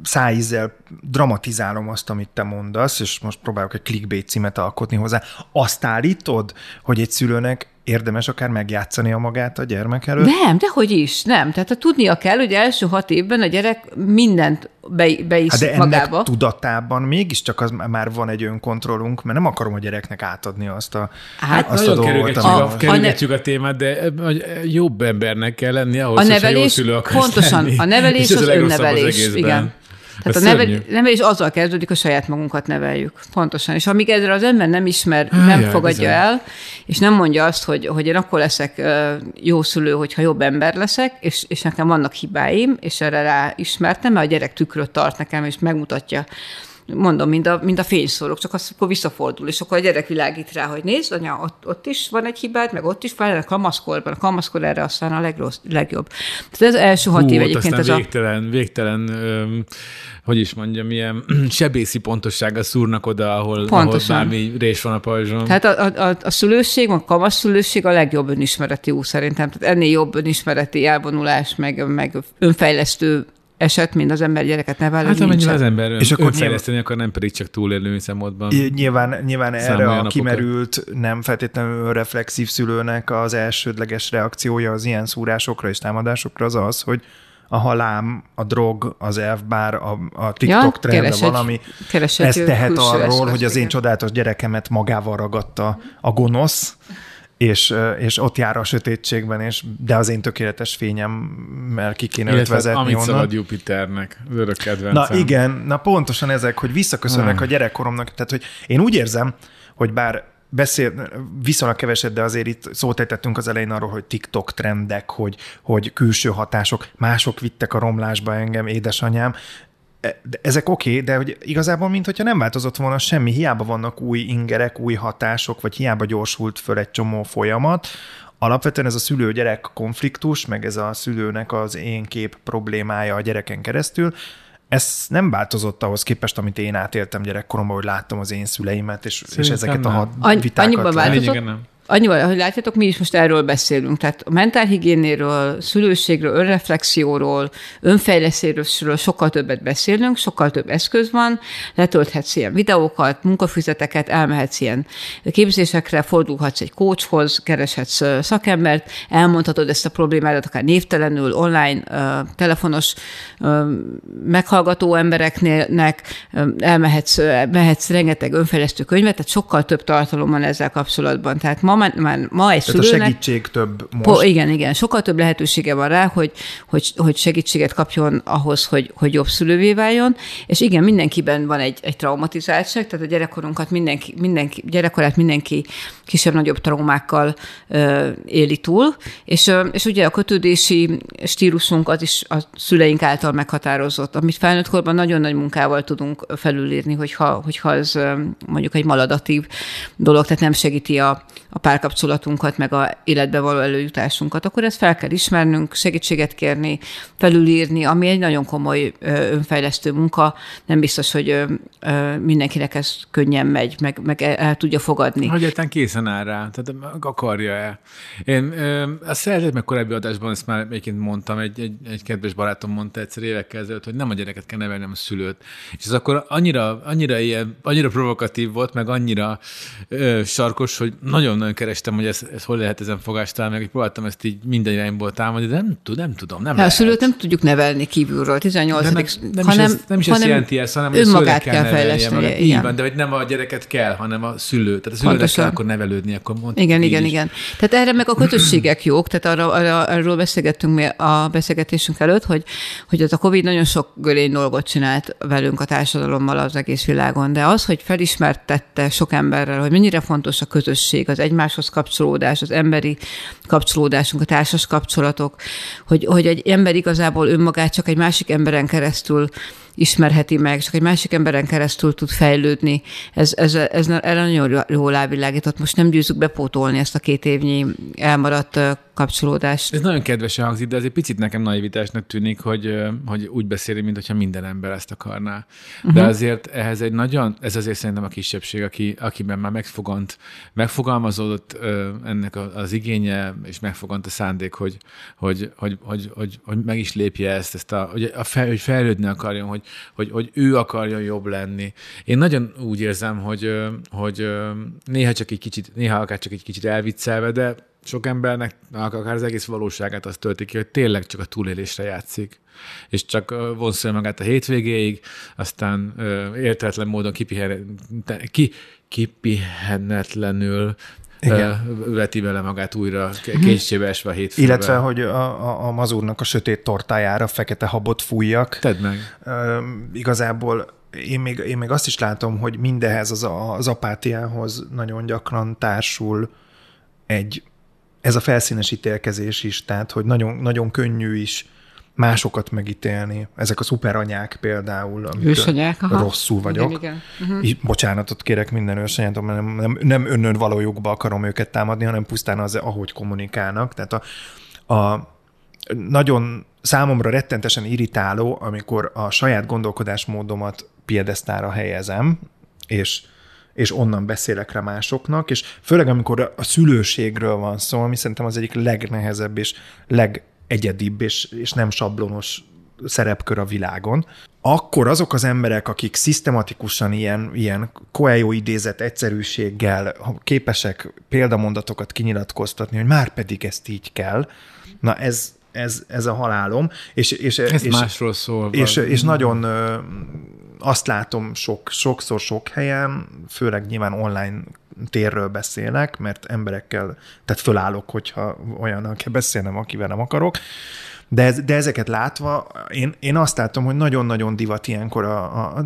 szájízzel dramatizálom azt, amit te mondasz, és most próbálok egy clickbait címet alkotni hozzá. Azt állítod, hogy egy szülőnek érdemes akár megjátszani a magát a gyermek előtt? Nem, de hogy is, nem. Tehát a tudnia kell, hogy első hat évben a gyerek mindent be, beiszik hát de ennek magába. tudatában mégiscsak az már van egy önkontrollunk, mert nem akarom a gyereknek átadni azt a, Hát azt a dolgot. kerülgetjük, ami- a, a- kerülgetjük a témát, de hogy jobb embernek kell lenni ahhoz, A hogyha jó nevelés, szülő akarsz pontosan, lenni. a nevelés És az a legrosszabb önnevelés. egészben. igen. Tehát Ez a nevel, szörnyű. nevelés azzal kezdődik, hogy saját magunkat neveljük. Pontosan. És amíg ezzel az ember nem ismer, nem Ajaj, fogadja bizony. el, és nem mondja azt, hogy, hogy én akkor leszek jó szülő, hogyha jobb ember leszek, és, és nekem vannak hibáim, és erre rá ismertem, mert a gyerek tükröt tart nekem, és megmutatja mondom, mind a, mind a fényszórok, csak az akkor visszafordul, és akkor a gyerek világít rá, hogy nézd, anya, ott, ott is van egy hibád, meg ott is van, a kamaszkorban, a kamaszkor erre aztán a legrossz, legjobb. Tehát ez első hat Hú, év egyébként ez aztán a... végtelen, végtelen, öm, hogy is mondjam, ilyen <clears throat> sebészi pontossággal szúrnak oda, ahol, ahol Pontosan. bármi rés van a pajzson. Tehát a, a, a, a szülőség, a kamasszülőség a legjobb önismereti út szerintem. Tehát ennél jobb önismereti elvonulás, meg, meg önfejlesztő eset, mint az ember gyereket nevelni. hát amennyiben az ember És akkor önfejleszteni akar, nem pedig csak túlélő szemotban. I- Nyilván, nyilván erre a napokat. kimerült, nem feltétlenül reflexív szülőnek az elsődleges reakciója az ilyen szúrásokra és támadásokra az az, hogy a halám, a drog, az elfbár, a, a TikTok Ja, trend, keres egy- valami, ez tehet arról, hogy az én csodálatos gyerekemet magával ragadta a gonosz, és, és ott jár a sötétségben, és de az én tökéletes fényemmel ki kéne őt Illetve vezetni amit onnan. szabad Jupiternek, az örök kedvencem. Na igen, na pontosan ezek, hogy visszaköszönnek Ah. a gyerekkoromnak. Tehát, hogy én úgy érzem, hogy bár beszél, viszonylag keveset, de azért itt szót ejtettünk az elején arról, hogy TikTok trendek, hogy, hogy külső hatások, mások vittek a romlásba engem, édesanyám, de ezek oké, okay, de hogy igazából, mint hogyha nem változott volna semmi, hiába vannak új ingerek, új hatások, vagy hiába gyorsult föl egy csomó folyamat, Alapvetően ez a szülő-gyerek konfliktus, meg ez a szülőnek az én kép problémája a gyereken keresztül, ez nem változott ahhoz képest, amit én átéltem gyerekkoromban, hogy láttam az én szüleimet, és, és ezeket a nem. hat- Annyi- vitákat. annyiban változott? Annyival, hogy látjátok, mi is most erről beszélünk. Tehát a mentálhigiénéről, szülőségről, önreflexióról, önfejlesztésről sokkal többet beszélünk, sokkal több eszköz van, letölthetsz ilyen videókat, munkafüzeteket, elmehetsz ilyen képzésekre, fordulhatsz egy coachhoz, kereshetsz szakembert, elmondhatod ezt a problémádat akár névtelenül, online, telefonos meghallgató embereknek, elmehetsz, mehetsz rengeteg önfejlesztő könyvet, tehát sokkal több tartalom van ezzel kapcsolatban. Tehát ma, már, már ma egy Tehát a szülőnek... segítség több most. Po, igen, igen. Sokkal több lehetősége van rá, hogy, hogy, hogy segítséget kapjon ahhoz, hogy, hogy jobb szülővé váljon. És igen, mindenkiben van egy, egy traumatizáltság, tehát a gyerekkorunkat mindenki, mindenki, gyerekkorát mindenki kisebb-nagyobb traumákkal ö, éli túl. És, ö, és ugye a kötődési stílusunk az is a szüleink által meghatározott, amit felnőtt korban nagyon nagy munkával tudunk felülírni, hogyha, hogyha ez mondjuk egy maladatív dolog, tehát nem segíti a, a párkapcsolatunkat, meg a életbe való előjutásunkat, akkor ezt fel kell ismernünk, segítséget kérni, felülírni, ami egy nagyon komoly önfejlesztő munka. Nem biztos, hogy mindenkinek ez könnyen megy, meg, meg el, tudja fogadni. Hogy egyáltalán készen áll rá, tehát akarja-e. Én a szeretet meg korábbi adásban ezt már egyébként mondtam, egy, egy, egy kedves barátom mondta egyszer évekkel ezelőtt, hogy nem a gyereket kell nevelni, hanem a szülőt. És ez akkor annyira, annyira, ilyen, annyira provokatív volt, meg annyira ö, sarkos, hogy nagyon-nagyon kerestem, hogy ez, ez hol lehet ezen fogást találni, meg próbáltam ezt így minden irányból támadni, de nem, tud, nem tudom, nem Hát a lehet. szülőt nem tudjuk nevelni kívülről, 18. De nem, nem, hanem, is ez, nem is hanem jelenti ezt, hanem a önmagát kell nevelnie fejleszteni. Így van, de hogy nem a gyereket kell, hanem a szülő. Tehát a szülőnek Pontosan. kell akkor nevelődni, akkor mondjuk Igen, igen, is. igen. Tehát erre meg a kötösségek jók, tehát arra, arra, arról beszélgettünk mi a beszélgetésünk előtt, hogy, hogy az a Covid nagyon sok gölény dolgot csinált velünk a társadalommal az egész világon, de az, hogy felismertette sok emberrel, hogy mennyire fontos a közösség, az egymás máshoz kapcsolódás, az emberi kapcsolódásunk, a társas kapcsolatok, hogy, hogy egy ember igazából önmagát csak egy másik emberen keresztül ismerheti meg, csak egy másik emberen keresztül tud fejlődni. Ez, ez, ez, ez nagyon jól rávilágított. Most nem győzzük bepótolni ezt a két évnyi elmaradt kapcsolódást. Ez nagyon kedvesen hangzik, de ez egy picit nekem naivitásnak tűnik, hogy, hogy úgy beszéli, mintha minden ember ezt akarná. Uh-huh. De azért ehhez egy nagyon, ez azért szerintem a kisebbség, aki, akiben már megfogant, megfogalmazódott ennek az igénye, és megfogant a szándék, hogy, hogy, hogy, hogy, hogy, hogy meg is lépje ezt, ezt a, hogy, a fel, hogy fejlődni akarjon, hogy, hogy, hogy ő akarjon jobb lenni. Én nagyon úgy érzem, hogy, hogy néha csak egy kicsit, néha akár csak egy kicsit elviccelve, de sok embernek akár az egész valóságát azt tölti ki, hogy tényleg csak a túlélésre játszik és csak vonszol magát a hétvégéig, aztán értetlen módon kipihen, ki, kipihennetlenül igen. veti vele magát újra, mhm. kétségbe esve a hétfőbe. Illetve, hogy a, a, a mazurnak a sötét tortájára fekete habot fújjak. Tedd meg. Uh, igazából én még, én még azt is látom, hogy mindehez az, az apátiához nagyon gyakran társul egy, ez a felszínes ítélkezés is, tehát hogy nagyon, nagyon könnyű is másokat megítélni. Ezek a szuperanyák például, ősanyák, aha. rosszul vagyok. Igen, igen. Uh-huh. Bocsánatot kérek minden ősanyától, mert nem, nem, nem önnön valójukba akarom őket támadni, hanem pusztán az, ahogy kommunikálnak. Tehát a, a nagyon számomra rettentesen irritáló, amikor a saját gondolkodásmódomat piedesztára helyezem, és és onnan beszélek rá másoknak, és főleg amikor a szülőségről van szó, ami szerintem az egyik legnehezebb és leg egyedibb és, és nem sablonos szerepkör a világon, akkor azok az emberek, akik szisztematikusan ilyen, ilyen Coelho idézett egyszerűséggel képesek példamondatokat kinyilatkoztatni, hogy már pedig ezt így kell, na ez, ez, ez a halálom. És, és, ez és, másról szól. És, és nagyon azt látom sok, sokszor sok helyen, főleg nyilván online térről beszélek, mert emberekkel, tehát fölállok, hogyha olyan, kell beszélnem, akivel nem akarok, de, ez, de ezeket látva, én, én azt látom, hogy nagyon-nagyon divat ilyenkor, a, a,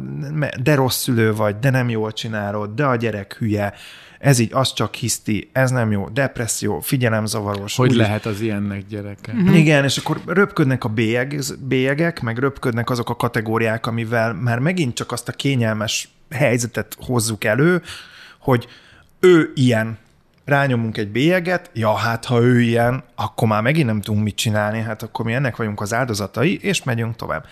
de rossz szülő vagy, de nem jól csinálod, de a gyerek hülye, ez így azt csak hiszti, ez nem jó, depresszió, figyelemzavaros. Hogy úgy, lehet az ilyennek gyereke? Uh-huh. Igen, és akkor röpködnek a bélyeg, bélyegek, meg röpködnek azok a kategóriák, amivel már megint csak azt a kényelmes helyzetet hozzuk elő, hogy ő ilyen, rányomunk egy bélyeget, ja, hát ha ő ilyen, akkor már megint nem tudunk mit csinálni, hát akkor mi ennek vagyunk az áldozatai, és megyünk tovább.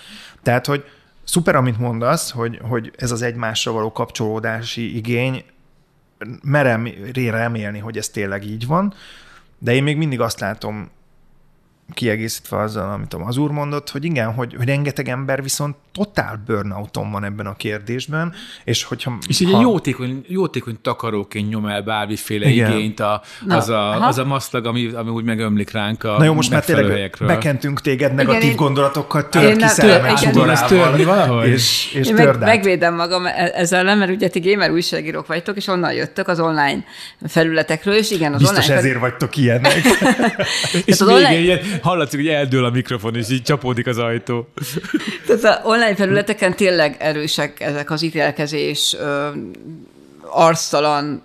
Tehát, hogy szuper, amit mondasz, hogy, hogy ez az egymással való kapcsolódási igény, merem remélni, hogy ez tényleg így van, de én még mindig azt látom kiegészítve azzal, amit az úr mondott, hogy igen, hogy, hogy rengeteg ember viszont totál burnouton van ebben a kérdésben, és hogyha... És egy ha... jótékony, jótékony takaróként nyom el bármiféle igen. igényt a, Na, az, a, az a maszlag, ami, ami úgy megömlik ránk a Na jó, most már tényleg helyekről. bekentünk téged negatív igen, gondolatokkal, tör ki szellemes És, és én meg, megvédem magam ezzel, mert ugye ti gamer újságírók vagytok, és onnan jöttök az online felületekről, és igen, az Biztos online... ezért vagytok ilyenek. <laughs> és az online... ilyen, hallatszik, hogy eldől a mikrofon, és így csapódik az ajtó. Tehát az online felületeken tényleg erősek ezek az ítélkezés, arctalan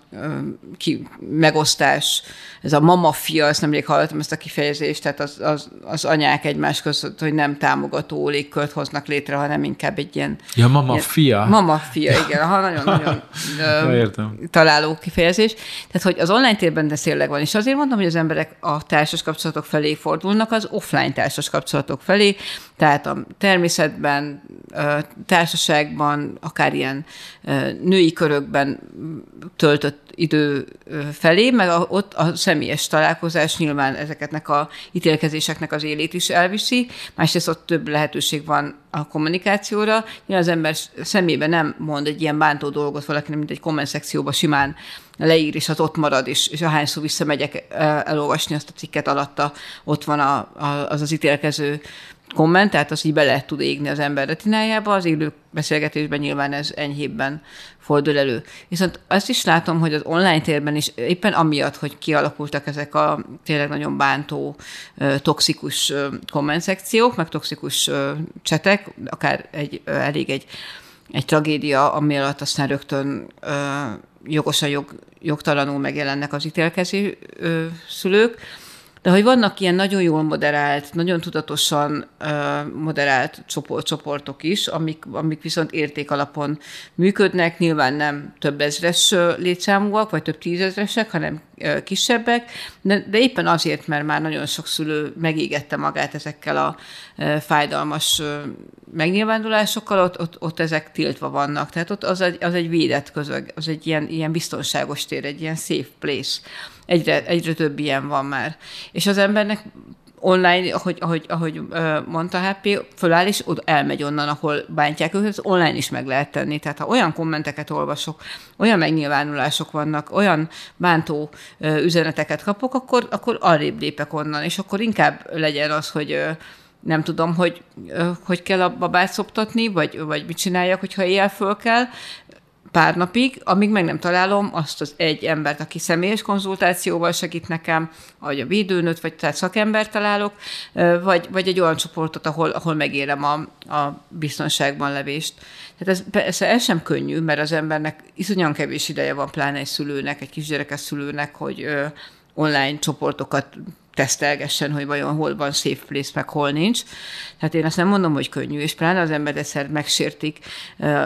ki, megosztás, ez a mama-fia, ezt nemrég hallottam ezt a kifejezést, tehát az, az, az anyák egymás között, hogy nem támogató légkört hoznak létre, hanem inkább egy ilyen... Ja, mama-fia. Mama-fia, igen, ha nagyon-nagyon <laughs> találó kifejezés. Tehát, hogy az online térben de tényleg van, és azért mondom, hogy az emberek a társas kapcsolatok felé fordulnak, az offline társas kapcsolatok felé, tehát a természetben, társaságban, akár ilyen női körökben töltött idő felé, meg a, ott a személyes találkozás nyilván ezeketnek a ítélkezéseknek az élét is elviszi, másrészt ott több lehetőség van a kommunikációra. Nyilván az ember szemébe nem mond egy ilyen bántó dolgot valakinek, mint egy komment szekcióba simán leír, és az ott marad, és, és ahányszor visszamegyek elolvasni azt a cikket alatta, ott van a, a, az az ítélkező komment, tehát az így bele tud égni az ember retinájába, az élő beszélgetésben nyilván ez enyhébben fordul elő. Viszont azt is látom, hogy az online térben is éppen amiatt, hogy kialakultak ezek a tényleg nagyon bántó, toxikus kommentszekciók, meg toxikus csetek, akár egy, elég egy, egy tragédia, ami alatt aztán rögtön jogosan, jog, jogtalanul megjelennek az ítélkező szülők, de hogy vannak ilyen nagyon jól moderált, nagyon tudatosan uh, moderált csoport, csoportok is, amik, amik viszont érték alapon működnek, nyilván nem több ezres létszámúak, vagy több tízezresek, hanem kisebbek, de, de éppen azért, mert már nagyon sok szülő megégette magát ezekkel a fájdalmas megnyilvánulásokkal, ott, ott, ott ezek tiltva vannak. Tehát ott az egy, az egy védett közög, az egy ilyen, ilyen biztonságos tér, egy ilyen safe place egyre, egyre több ilyen van már. És az embernek online, ahogy, ahogy, ahogy mondta HP, föláll és oda elmegy onnan, ahol bántják őket, az online is meg lehet tenni. Tehát ha olyan kommenteket olvasok, olyan megnyilvánulások vannak, olyan bántó üzeneteket kapok, akkor, akkor arrébb lépek onnan, és akkor inkább legyen az, hogy nem tudom, hogy hogy kell a babát szoptatni, vagy, vagy mit csináljak, hogyha éjjel föl kell, pár napig, amíg meg nem találom azt az egy embert, aki személyes konzultációval segít nekem, vagy a védőnőt, vagy tehát szakembert találok, vagy, vagy egy olyan csoportot, ahol, ahol megérem a, a biztonságban levést. Tehát ez, persze ez sem könnyű, mert az embernek iszonyan kevés ideje van, pláne egy szülőnek, egy kisgyerekes szülőnek, hogy online csoportokat tesztelgessen, hogy vajon hol van safe place, meg hol nincs. Tehát én azt nem mondom, hogy könnyű, és pláne az ember egyszer megsértik,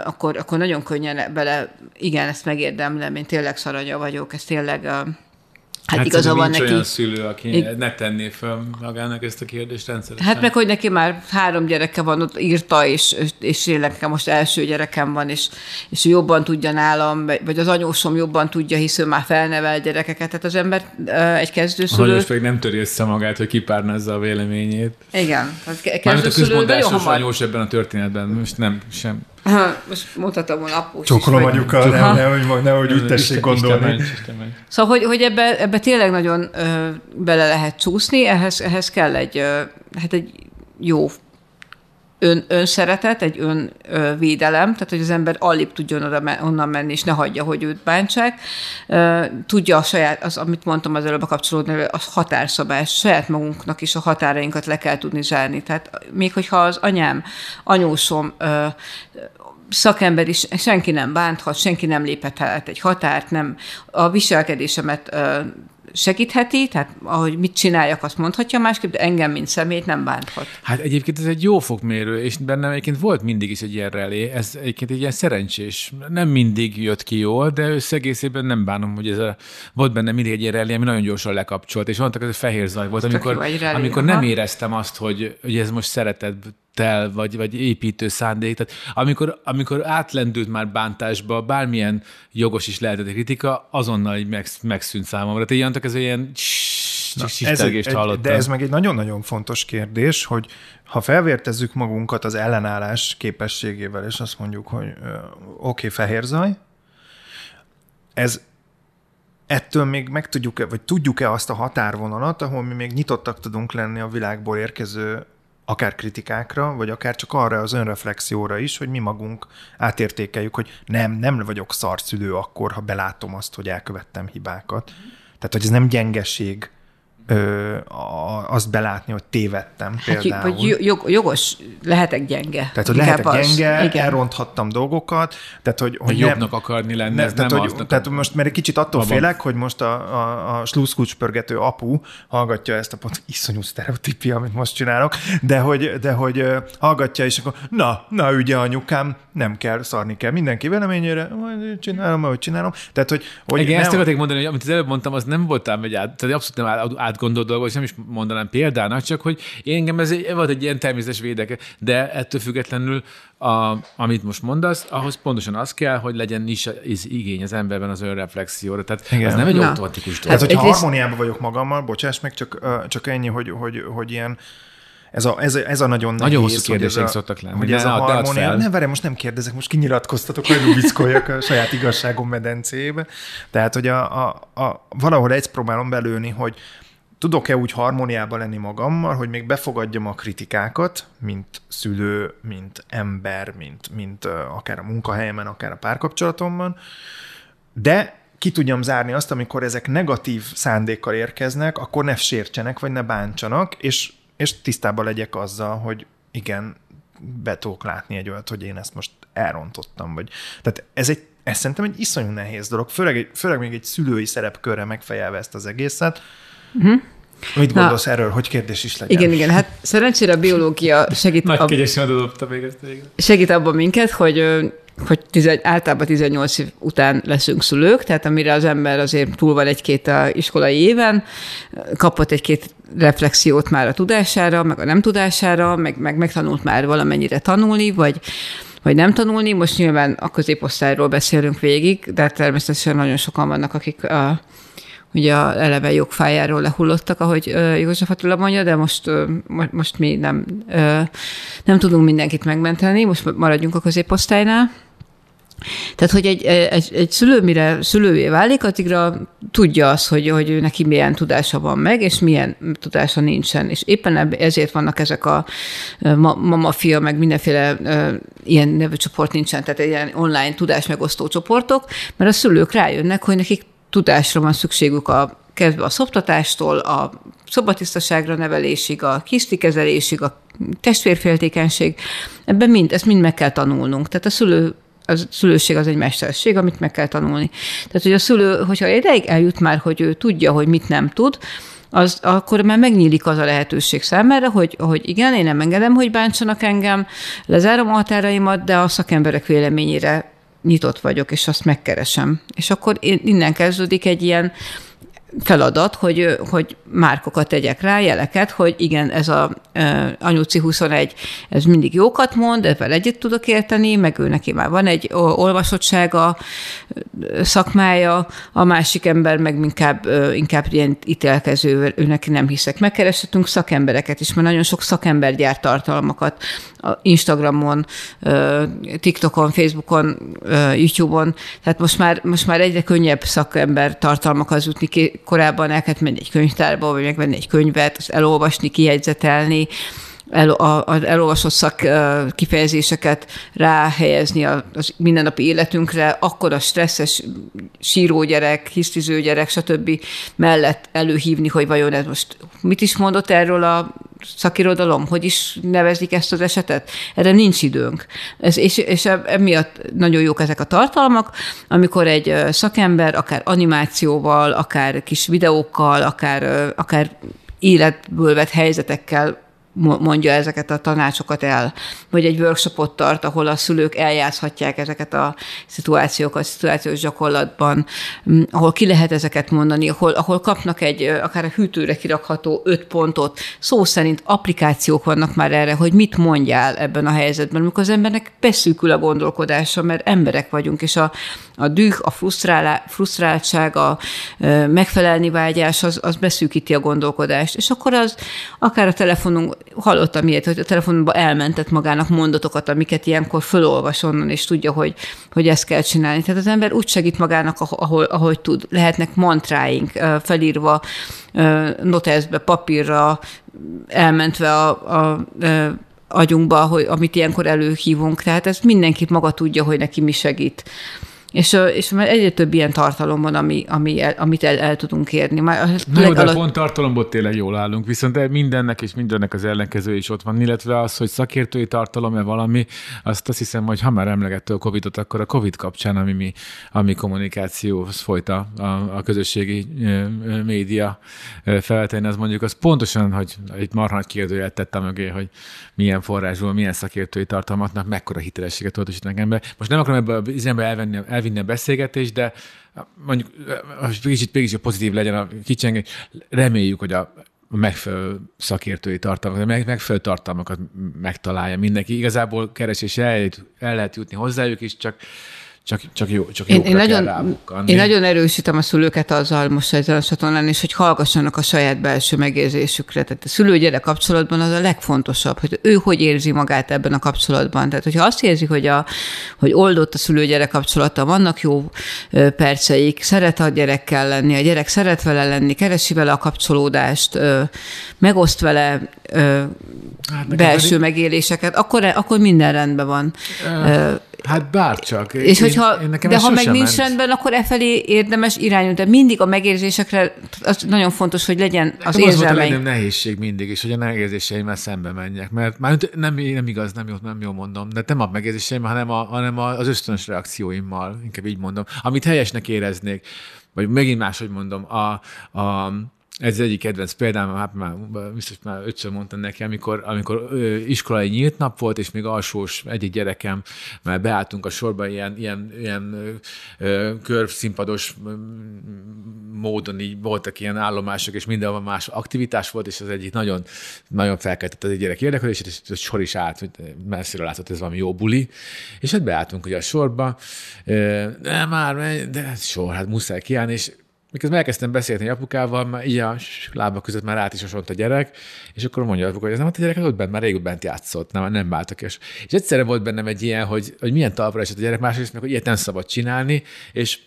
akkor, akkor nagyon könnyen bele, igen, ezt megérdemlem, én tényleg szaranya vagyok, ez tényleg Hát, hát igaza van neki. olyan szülő, aki I... ne tenné fel magának ezt a kérdést rendszeresen. Hát meg, hogy neki már három gyereke van, ott írta, és, és én nekem most első gyerekem van, és, és jobban tudja nálam, vagy az anyósom jobban tudja, hisz ő már felnevel gyerekeket. Tehát az ember egy kezdőszülő... A pedig nem töri össze magát, hogy kipárnázza a véleményét. Igen. Tehát kezdőszülő a közmondásos anyós ebben a történetben, most nem, sem most mutatom a lapus Csokolom anyukkal, nem, nehogy, nehogy úgy tessék gondolni. Szóval, hogy, hogy ebbe, ebbe tényleg nagyon ö, bele lehet csúszni, ehhez, ehhez kell egy, ö, hát egy jó ön, önszeretet, egy önvédelem, tehát hogy az ember alig tudjon oda, onnan menni, és ne hagyja, hogy őt bántsák. Tudja a saját, az, amit mondtam az előbb a kapcsolódni, a határszabás, saját magunknak is a határainkat le kell tudni zárni. Tehát még hogyha az anyám, anyósom szakember is, senki nem bánthat, senki nem léphet át egy határt, nem a viselkedésemet segítheti, tehát ahogy mit csináljak, azt mondhatja másképp, de engem, mint szemét nem bánthat. Hát egyébként ez egy jó fokmérő, és bennem egyébként volt mindig is egy ilyen relé, ez egyébként egy ilyen szerencsés. Nem mindig jött ki jól, de összegészében nem bánom, hogy ez a, volt benne mindig egy ilyen relé, ami nagyon gyorsan lekapcsolt, és mondtak, ez egy fehér zaj volt, amikor, amikor nem éreztem azt, hogy, hogy ez most szeretett tel, vagy, vagy építő szándék. Tehát amikor, amikor átlendült már bántásba, bármilyen jogos is lehetett a kritika, azonnal így meg, megszűnt számomra. Tehát ilyenek ez ilyen Na, ez egy, egy, De ez meg egy nagyon-nagyon fontos kérdés, hogy ha felvértezzük magunkat az ellenállás képességével, és azt mondjuk, hogy oké, okay, fehér zaj, ez ettől még meg tudjuk-e, vagy tudjuk-e azt a határvonalat, ahol mi még nyitottak tudunk lenni a világból érkező akár kritikákra, vagy akár csak arra az önreflexióra is, hogy mi magunk átértékeljük, hogy nem, nem vagyok szarszülő akkor, ha belátom azt, hogy elkövettem hibákat. Tehát, hogy ez nem gyengeség, ö, azt belátni, hogy tévedtem hát, például. Vagy jog, jogos, lehetek gyenge. Tehát, hogy lehetek az, gyenge, igen. elronthattam dolgokat, tehát, hogy... hogy jobbnak akarni lenni, ne, ez tehát, nem hogy, Tehát most, mert egy kicsit attól babam. félek, hogy most a, a, a sluszkulcspörgető apu hallgatja ezt a pont iszonyú sztereotípia, amit most csinálok, de hogy, de hogy hallgatja, és akkor na, na ügye anyukám, nem kell, szarni kell mindenki véleményére, majd csinálom, ahogy csinálom. Tehát, hogy, hogy Igen, nem... ezt akarték mondani, hogy amit az előbb mondtam, az nem voltál egy át, tehát abszolút nem át, átgondolt dolog, és nem is mondanám példának, csak hogy én engem ez egy, volt egy ilyen természetes védeke, de ettől függetlenül, a, amit most mondasz, ahhoz pontosan az kell, hogy legyen is az igény az emberben az önreflexióra. Tehát Igen. ez nem egy Na. automatikus dolog. Tehát, hogyha harmóniában vagyok magammal, bocsáss meg, csak, csak ennyi, hogy, hogy, hogy ilyen ez a, ez a, ez a nagyon Nagyon hosszú kérdések szoktak lenni. Hogy ez a harmónia, nem, várj, most nem kérdezek, most kinyilatkoztatok, hogy lubickoljak a saját igazságom medencébe. Tehát, hogy a, a, a, valahol ezt próbálom belőni, hogy tudok-e úgy harmóniában lenni magammal, hogy még befogadjam a kritikákat, mint szülő, mint ember, mint, mint akár a munkahelyemen, akár a párkapcsolatomban, de ki tudjam zárni azt, amikor ezek negatív szándékkal érkeznek, akkor ne sértsenek, vagy ne bántsanak, és, és tisztában legyek azzal, hogy igen, be tudok látni egy olyat, hogy én ezt most elrontottam. Vagy... Tehát ez egy ez szerintem egy iszonyú nehéz dolog, főleg, főleg még egy szülői szerepkörre megfejelve ezt az egészet. Uh-huh. Mit gondolsz Na, erről, hogy kérdés is legyen? Igen, igen, hát szerencsére a biológia segít... Nagy ab... dobta még ezt Segít abban minket, hogy hogy tizen, általában 18 év után leszünk szülők, tehát amire az ember azért túl van egy-két iskolai éven, kapott egy-két reflexiót már a tudására, meg a nem tudására, meg, meg megtanult már valamennyire tanulni, vagy, vagy nem tanulni. Most nyilván a középosztályról beszélünk végig, de természetesen nagyon sokan vannak, akik a, ugye a eleve jogfájáról lehullottak, ahogy József Attila mondja, de most, most mi nem, nem tudunk mindenkit megmenteni, most maradjunk a középosztálynál. Tehát, hogy egy, egy, egy szülő, mire szülővé válik, addigra tudja azt, hogy, hogy neki milyen tudása van meg, és milyen tudása nincsen. És éppen ezért vannak ezek a mama-fia, meg mindenféle ilyen nevű csoport nincsen, tehát ilyen online tudásmegosztó csoportok, mert a szülők rájönnek, hogy nekik tudásra van szükségük a kezdve a szoptatástól, a szobatisztaságra nevelésig, a kisztikezelésig, a testvérféltékenység, ebben mind, ezt mind meg kell tanulnunk. Tehát a szülő a szülőség az egy mesterség, amit meg kell tanulni. Tehát, hogy a szülő, hogyha ideig eljut már, hogy ő tudja, hogy mit nem tud, az, akkor már megnyílik az a lehetőség számára, hogy, hogy igen, én nem engedem, hogy bántsanak engem, lezárom a határaimat, de a szakemberek véleményére nyitott vagyok, és azt megkeresem. És akkor innen kezdődik egy ilyen feladat, hogy, hogy márkokat tegyek rá, jeleket, hogy igen, ez a anyuci 21, ez mindig jókat mond, ezzel együtt tudok érteni, meg ő neki már van egy olvasottsága, szakmája, a másik ember meg inkább, inkább ilyen ítélkező, ő neki nem hiszek. Megkereshetünk szakembereket is, mert nagyon sok szakember gyárt tartalmakat Instagramon, TikTokon, Facebookon, YouTube-on, tehát most már, most már egyre könnyebb szakember tartalmakhoz jutni. Korábban el kellett menni egy könyvtárba, vagy megvenni egy könyvet, azt elolvasni, kijegyzetelni, el, a, az elolvasott szak kifejezéseket ráhelyezni az mindennapi életünkre, akkor a stresszes síró gyerek, hisztiző gyerek, stb. mellett előhívni, hogy vajon ez most mit is mondott erről a szakirodalom, hogy is nevezik ezt az esetet? Erre nincs időnk. Ez, és, és emiatt nagyon jók ezek a tartalmak, amikor egy szakember akár animációval, akár kis videókkal, akár, akár életből vett helyzetekkel mondja ezeket a tanácsokat el, vagy egy workshopot tart, ahol a szülők eljátszhatják ezeket a szituációkat, szituációs gyakorlatban, ahol ki lehet ezeket mondani, ahol, ahol kapnak egy, akár a hűtőre kirakható öt pontot, szó szerint applikációk vannak már erre, hogy mit mondjál ebben a helyzetben, amikor az embernek beszűkül a gondolkodása, mert emberek vagyunk, és a, a düh, a frusztráltság, a megfelelni vágyás, az, az beszűkíti a gondolkodást, és akkor az akár a telefonunk hallottam ilyet, hogy a telefonban elmentett magának mondatokat, amiket ilyenkor fölolvas onnan, és tudja, hogy, hogy ezt kell csinálni. Tehát az ember úgy segít magának, ahol, ahogy tud. Lehetnek mantráink felírva noteszbe, papírra, elmentve a, a, a agyunkba, hogy, amit ilyenkor előhívunk. Tehát ez mindenki maga tudja, hogy neki mi segít. És, és már egyre több ilyen tartalom van, ami, ami el, amit el, el tudunk érni. Már Na jó, de pont tartalomból tényleg jól állunk, viszont mindennek és mindennek az ellenkező is ott van, illetve az, hogy szakértői tartalom-e valami, azt azt hiszem, hogy ha már emlegette a Covid-ot, akkor a Covid kapcsán, ami, mi, ami kommunikáció folyt a, a, a közösségi média feltenni, az mondjuk az pontosan, hogy egy marha nagy kérdőjel tette mögé, hogy milyen forrásból, milyen szakértői tartalmatnak mekkora hitelességet tudatosítanak ember. Most nem akarom ebbe az üzembe elvenni, elvinni a beszélgetést, de mondjuk kicsit mégis pozitív legyen a kicseng, reméljük, hogy a megfelelő szakértői tartalmakat, megfelelő tartalmakat megtalálja mindenki. Igazából keresés el, el lehet jutni hozzájuk is, csak csak, csak, jó, csak én, én, nagyon, én nagyon erősítem a szülőket azzal most ezen a csatornán is, hogy hallgassanak a saját belső megérzésükre. Tehát a szülő kapcsolatban az a legfontosabb, hogy ő hogy érzi magát ebben a kapcsolatban. Tehát, hogyha azt érzi, hogy, a, hogy oldott a szülő kapcsolata, vannak jó perceik, szeret a gyerekkel lenni, a gyerek szeret vele lenni, keresi vele a kapcsolódást, megoszt vele hát belső pedig... megéléseket, akkor, akkor minden rendben van. Hát bárcsak. És én, hogyha, én nekem de ha meg nincs ment. rendben, akkor e felé érdemes irányulni. De mindig a megérzésekre az nagyon fontos, hogy legyen az nekem érzelmeim. Az volt a nehézség mindig, és hogy a megérzéseimmel szembe menjek. Mert már nem, nem igaz, nem jó, nem jó mondom, de nem a megérzéseim, hanem, a, hanem az ösztönös reakcióimmal, inkább így mondom, amit helyesnek éreznék. Vagy megint máshogy mondom, a, a ez egyik kedvenc példám, hát már, biztos már ötször mondtam neki, amikor, amikor iskolai nyílt nap volt, és még alsós egyik gyerekem, mert beálltunk a sorba ilyen, ilyen, ilyen körszínpados módon, így voltak ilyen állomások, és mindenhol más aktivitás volt, és az egyik nagyon, nagyon felkeltett az egy gyerek érdeklődését, és a sor is állt, hogy messziről látott, ez valami jó buli, és hát beálltunk ugye a sorba, de már, de sor, hát muszáj kiállni, és miközben elkezdtem beszélni apukával, már így a lábak között már át is osont a gyerek, és akkor mondja apuka, hogy ez nem a gyerek, ott bent, már régóbb bent játszott, nem, nem váltak. És, és egyszerre volt bennem egy ilyen, hogy, hogy milyen talpra esett a gyerek, másrészt meg, hogy ilyet nem szabad csinálni, és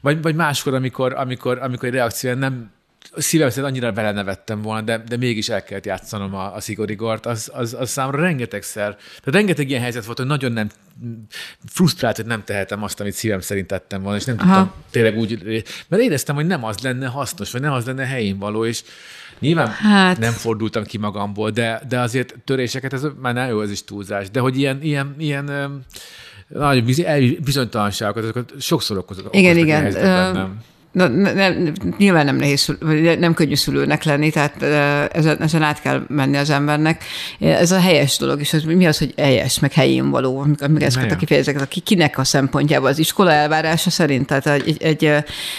vagy, vagy máskor, amikor, amikor, amikor egy reakció nem szívem szerint annyira belenevettem volna, de, de mégis el kellett játszanom a, a szigorigort, az, az, az számomra rengetegszer, tehát rengeteg ilyen helyzet volt, hogy nagyon nem frusztrált, hogy nem tehetem azt, amit szívem szerint tettem volna, és nem Aha. tudtam tényleg úgy, mert éreztem, hogy nem az lenne hasznos, vagy nem az lenne helyén való, és nyilván hát. nem fordultam ki magamból, de, de azért töréseket, ez már nem jó, ez is túlzás, de hogy ilyen, ilyen, ilyen nagy bizonytalanságokat, azokat sokszor okozott. Igen, igen. Nem. Na, nem, nyilván nem nehéz, nem könnyű szülőnek lenni, tehát ezen, ezen át kell menni az embernek. Ez a helyes dolog, és az, mi az, hogy helyes, meg helyén való, amikor ezeket a kifejezeket, aki kinek a szempontjából, az iskola elvárása szerint, tehát egy, egy,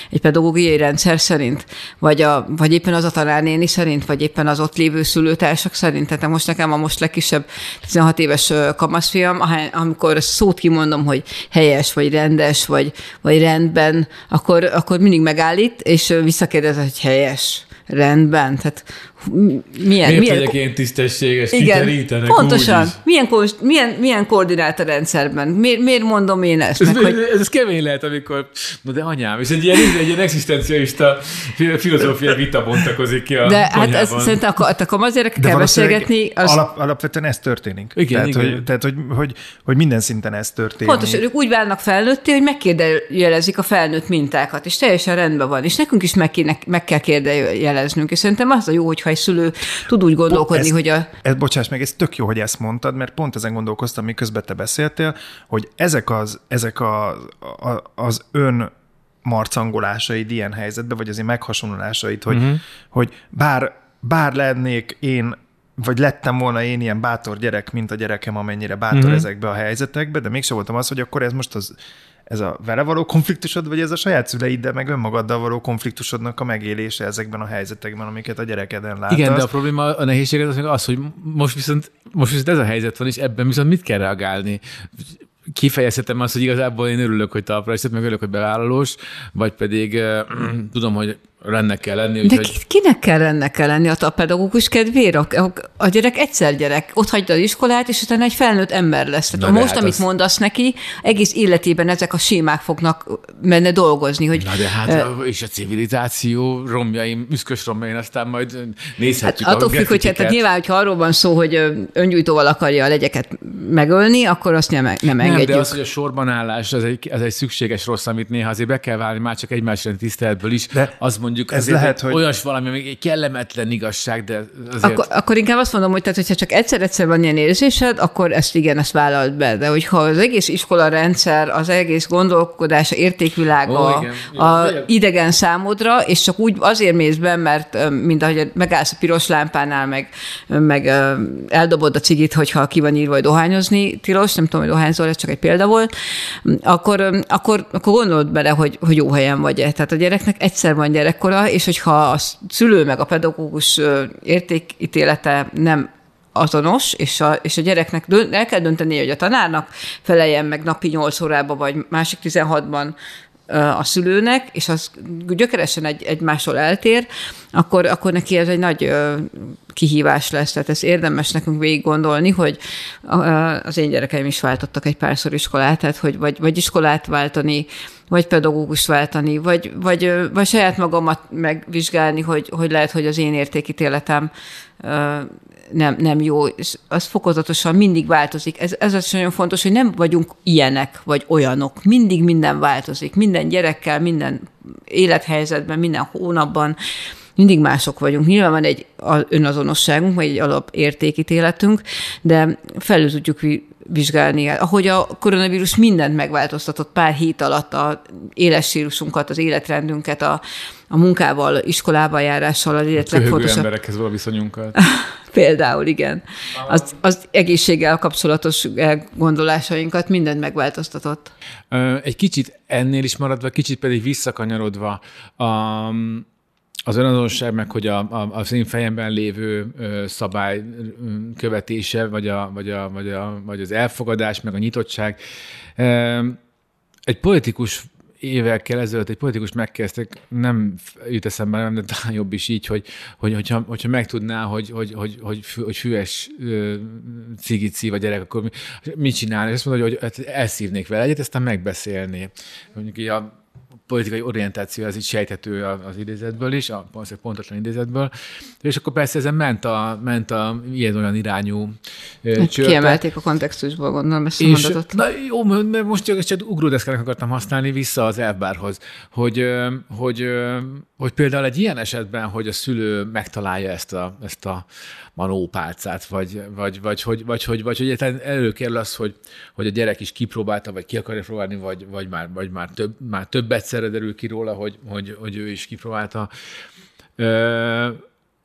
egy pedagógiai rendszer szerint, vagy, a, vagy éppen az a tanárnéni szerint, vagy éppen az ott lévő szülőtársak szerint. Tehát most nekem a most legkisebb 16 éves kamaszfiam, amikor szót kimondom, hogy helyes, vagy rendes, vagy, vagy rendben, akkor, akkor mindig megállít, és visszakérdez, hogy helyes, rendben. Tehát milyen... Miért milyen, legyek én tisztességes, igen, pontosan. Milyen, milyen, milyen koordinált a rendszerben? Miért, miért mondom én ezt? Ez, meg, hogy... ez, ez kemény lehet, amikor, no de anyám, és egy ilyen, egy ilyen egzisztencialista filozófiai vita bontakozik ki a De hát ez, szerintem akkor, akkor azért kell beszélgetni. Az... Alap, alapvetően ez történik. Igen, tehát, igen. Hogy, tehát hogy, hogy, hogy, minden szinten ez történik. Pontosan, ők úgy válnak felnőtté, hogy megkérdejelezik a felnőtt mintákat, és teljesen rendben van. És nekünk is meg, meg kell kérdejeleznünk. És szerintem az a jó, hogyha szülő tud úgy gondolkodni, ez, hogy a... Ez, bocsáss meg, ez tök jó, hogy ezt mondtad, mert pont ezen gondolkoztam, miközben te beszéltél, hogy ezek az, ezek a, a, az ön marcangolásaid ilyen helyzetben, vagy az én meghasonlásait, hogy, uh-huh. hogy bár, bár lennék én vagy lettem volna én ilyen bátor gyerek, mint a gyerekem, amennyire bátor uh-huh. ezekbe a helyzetekbe, de mégsem voltam az, hogy akkor ez most az ez a vele való konfliktusod, vagy ez a saját szüleiddel, meg önmagaddal való konfliktusodnak a megélése ezekben a helyzetekben, amiket a gyerekeden látsz. Igen, de a probléma, a nehézség az, az, hogy most viszont, most viszont ez a helyzet van, és ebben viszont mit kell reagálni? kifejezhetem azt, hogy igazából én örülök, hogy talpra meg örülök, hogy bevállalós, vagy pedig <clears throat> tudom, hogy rendnek kell lenni. Úgy, De hogy... kinek kell rendnek kell lenni a pedagógus kedvére? A, a gyerek egyszer gyerek, ott hagyja az iskolát, és utána egy felnőtt ember lesz. Tehát most, hát amit az... mondasz neki, egész életében ezek a sémák fognak menne dolgozni. Hogy, Na de hát, uh, és a civilizáció romjaim, üszkös romjaim, aztán majd nézhetjük hát, attól függ, hogy hát, nyilván, hogyha arról van szó, hogy öngyújtóval akarja a legyeket megölni, akkor azt nem, nem, nem engedjük. de az, hogy a sorban állás, az egy, az egy szükséges rossz, amit néha azért be kell válni, már csak egymás tiszteletből is. De az mondjuk mondjuk ez lehet, hogy olyas valami, még egy kellemetlen igazság, de azért... Akkor, akkor inkább azt mondom, hogy tehát, hogyha csak egyszer-egyszer van ilyen érzésed, akkor ezt igen, ezt vállalt be. De hogyha az egész iskola rendszer, az egész gondolkodás, értékvilága, Ó, igen. a igen. idegen számodra, és csak úgy azért mész be, mert mint ahogy megállsz a piros lámpánál, meg, meg eldobod a cigit, hogyha ki van írva, hogy dohányozni tilos, nem tudom, hogy dohányzol, ez csak egy példa volt, akkor, akkor, akkor gondolod bele, hogy, hogy jó helyen vagy-e. Tehát a gyereknek egyszer van gyerek gyerekkora, és hogyha a szülő meg a pedagógus értékítélete nem azonos, és a, és a gyereknek el kell dönteni, hogy a tanárnak feleljen meg napi 8 órába, vagy másik 16-ban a szülőnek, és az gyökeresen egy, egymásról eltér, akkor, akkor neki ez egy nagy kihívás lesz. Tehát ez érdemes nekünk végig gondolni, hogy az én gyerekeim is váltottak egy párszor iskolát, tehát hogy vagy, vagy iskolát váltani, vagy pedagógus váltani, vagy, vagy, vagy saját magamat megvizsgálni, hogy, hogy lehet, hogy az én értékítéletem nem, nem jó, és az fokozatosan mindig változik. Ez, ez az nagyon fontos, hogy nem vagyunk ilyenek, vagy olyanok. Mindig minden változik. Minden gyerekkel, minden élethelyzetben, minden hónapban mindig mások vagyunk. Nyilván van egy önazonosságunk, vagy egy alapértékítéletünk, de felül tudjuk vizsgálni. Ahogy a koronavírus mindent megváltoztatott pár hét alatt, a éles sírusunkat, az életrendünket, a, a munkával, iskolába járással, az élet legfontosabb. emberekhez való viszonyunkat. <laughs> Például, igen. Az, az egészséggel kapcsolatos gondolásainkat mindent megváltoztatott. Egy kicsit ennél is maradva, kicsit pedig visszakanyarodva, a, az önazonosság, meg hogy a, a, az én fejemben lévő szabály követése, vagy, a, vagy, a, vagy, a, vagy az elfogadás, meg a nyitottság. Egy politikus évekkel ezelőtt egy politikus megkezdtek, nem jut eszembe, nem, de talán jobb is így, hogy, hogy hogyha, hogyha megtudná, hogy, hogy, hogy, hogy, fü, hogy füves cigit szív a gyerek, akkor mi, mit csinál? És azt mondja, hogy hát elszívnék vele egyet, aztán megbeszélni. Mondjuk így a politikai orientáció, ez így sejthető az idézetből is, a pontatlan idézetből. És akkor persze ezen ment a, ment a ilyen-olyan irányú hát csörte. Kiemelték a kontextusból, gondolom ezt a és, mondatot. Na jó, mert most csak, csak ugródeszkának akartam használni vissza az elvbárhoz, hogy, hogy, hogy például egy ilyen esetben, hogy a szülő megtalálja ezt a, ezt a manópálcát, vagy, vagy, vagy, vagy, vagy, vagy, vagy hogy előkerül az, hogy, hogy a gyerek is kipróbálta, vagy ki akarja próbálni, vagy, vagy, már, vagy már, több, már több egyszerre derül ki róla, hogy, hogy, hogy ő is kipróbálta. Ö,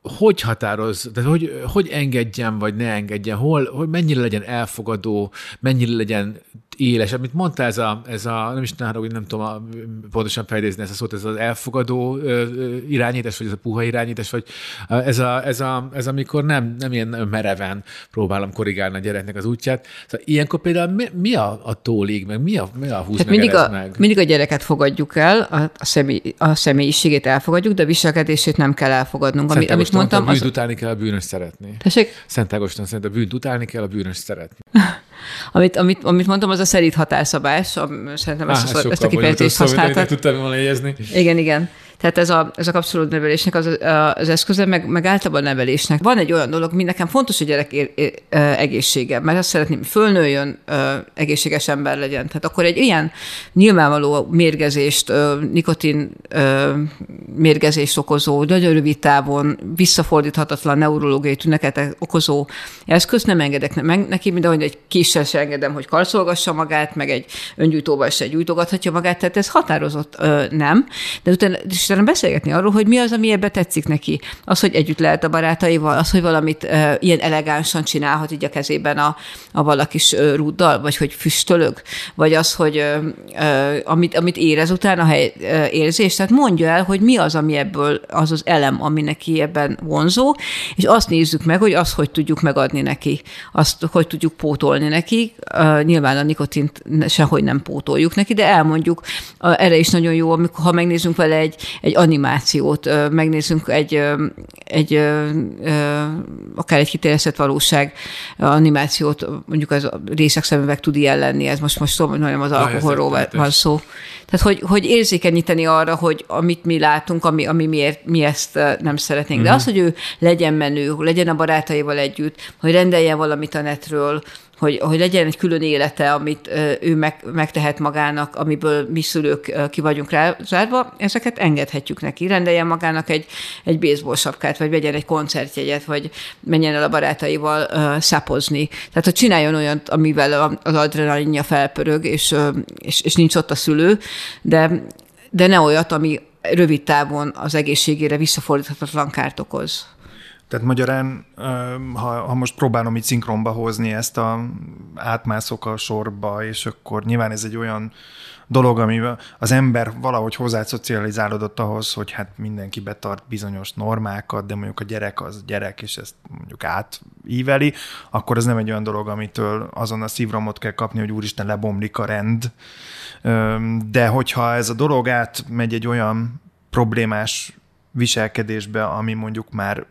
hogy határoz, tehát hogy, hogy engedjen, vagy ne engedjen, hol, hogy mennyire legyen elfogadó, mennyire legyen éles, amit mondta ez a, ez a nem is hogy nem tudom a, pontosan fejlődni ezt a szót, ez az elfogadó irányítás, vagy ez a puha irányítás, vagy ez, a, ez, a, ez amikor nem, nem ilyen mereven próbálom korrigálni a gyereknek az útját. Szóval ilyenkor például mi, mi a, a tólig, meg mi a, mi a húsz meg mindig a, meg? mindig a gyereket fogadjuk el, a, a, személy, a személyiségét elfogadjuk, de a viselkedését nem kell elfogadnunk. Ami, amit mondtam, a bűnt az... utálni kell, a bűnös szeretni. Tessék? Szent Ágoston szerint a bűnt utálni kell, a bűnös szeretni. Amit, amit, amit mondtam, az a szerint határszabás. Szerintem ezt, ah, ezt a kifejezést használtad. Tudtam volna jegyezni. Igen, igen. Tehát ez a, ez a kapcsolódó nevelésnek az, az eszköze, meg, meg általában nevelésnek. Van egy olyan dolog, ami nekem fontos, hogy gyerek egészsége, mert azt szeretném, fölnőjön, egészséges ember legyen. Tehát akkor egy ilyen nyilvánvaló mérgezést, nikotin mérgezést okozó, nagyon rövid távon visszafordíthatatlan neurológiai tüneteket okozó eszközt nem engedek meg neki, mint ahogy egy késsel se engedem, hogy karcolgassa magát, meg egy öngyújtóval se gyújtogathatja magát, tehát ez határozott nem. De utána, és utána beszélgetni arról, hogy mi az, ami ebbe tetszik neki. Az, hogy együtt lehet a barátaival, az, hogy valamit uh, ilyen elegánsan csinálhat így a kezében a, a valakis uh, rúddal, vagy hogy füstölög, vagy az, hogy uh, uh, amit, amit érez utána, uh, érzés, tehát mondja el, hogy mi az, ami ebből az az elem, ami neki ebben vonzó, és azt nézzük meg, hogy azt, hogy tudjuk megadni neki, azt, hogy tudjuk pótolni neki. Uh, nyilván a nikotint sehogy nem pótoljuk neki, de elmondjuk, erre is nagyon jó, amikor, ha megnézzünk vele egy, egy animációt, megnézzünk egy, egy akár egy kitérezett valóság animációt, mondjuk az részek szemüveg tud ilyen lenni, ez most, most szó, hogy nem az alkoholról van szó. Tehát, hogy, hogy érzékenyíteni arra, hogy amit mi látunk, ami, ami miért, mi ezt nem szeretnénk. De mhm. az, hogy ő legyen menő, legyen a barátaival együtt, hogy rendeljen valamit a netről, hogy, hogy legyen egy külön élete, amit ő meg, megtehet magának, amiből mi szülők ki vagyunk rá ezeket engedhetjük neki. Rendeljen magának egy, egy baseball sapkát, vagy vegyen egy koncertjegyet, vagy menjen el a barátaival uh, szapozni. Tehát, hogy csináljon olyat, amivel az adrenalinja felpörög, és, és, és nincs ott a szülő, de, de ne olyat, ami rövid távon az egészségére visszafordíthatatlan kárt okoz. Tehát magyarán, ha, ha most próbálom így szinkronba hozni ezt a átmászok a sorba, és akkor nyilván ez egy olyan dolog, amivel az ember valahogy hozzá szocializálódott ahhoz, hogy hát mindenki betart bizonyos normákat, de mondjuk a gyerek az gyerek, és ezt mondjuk átíveli, akkor ez nem egy olyan dolog, amitől azon a szívramot kell kapni, hogy úristen lebomlik a rend. De hogyha ez a dolog átmegy egy olyan problémás viselkedésbe, ami mondjuk már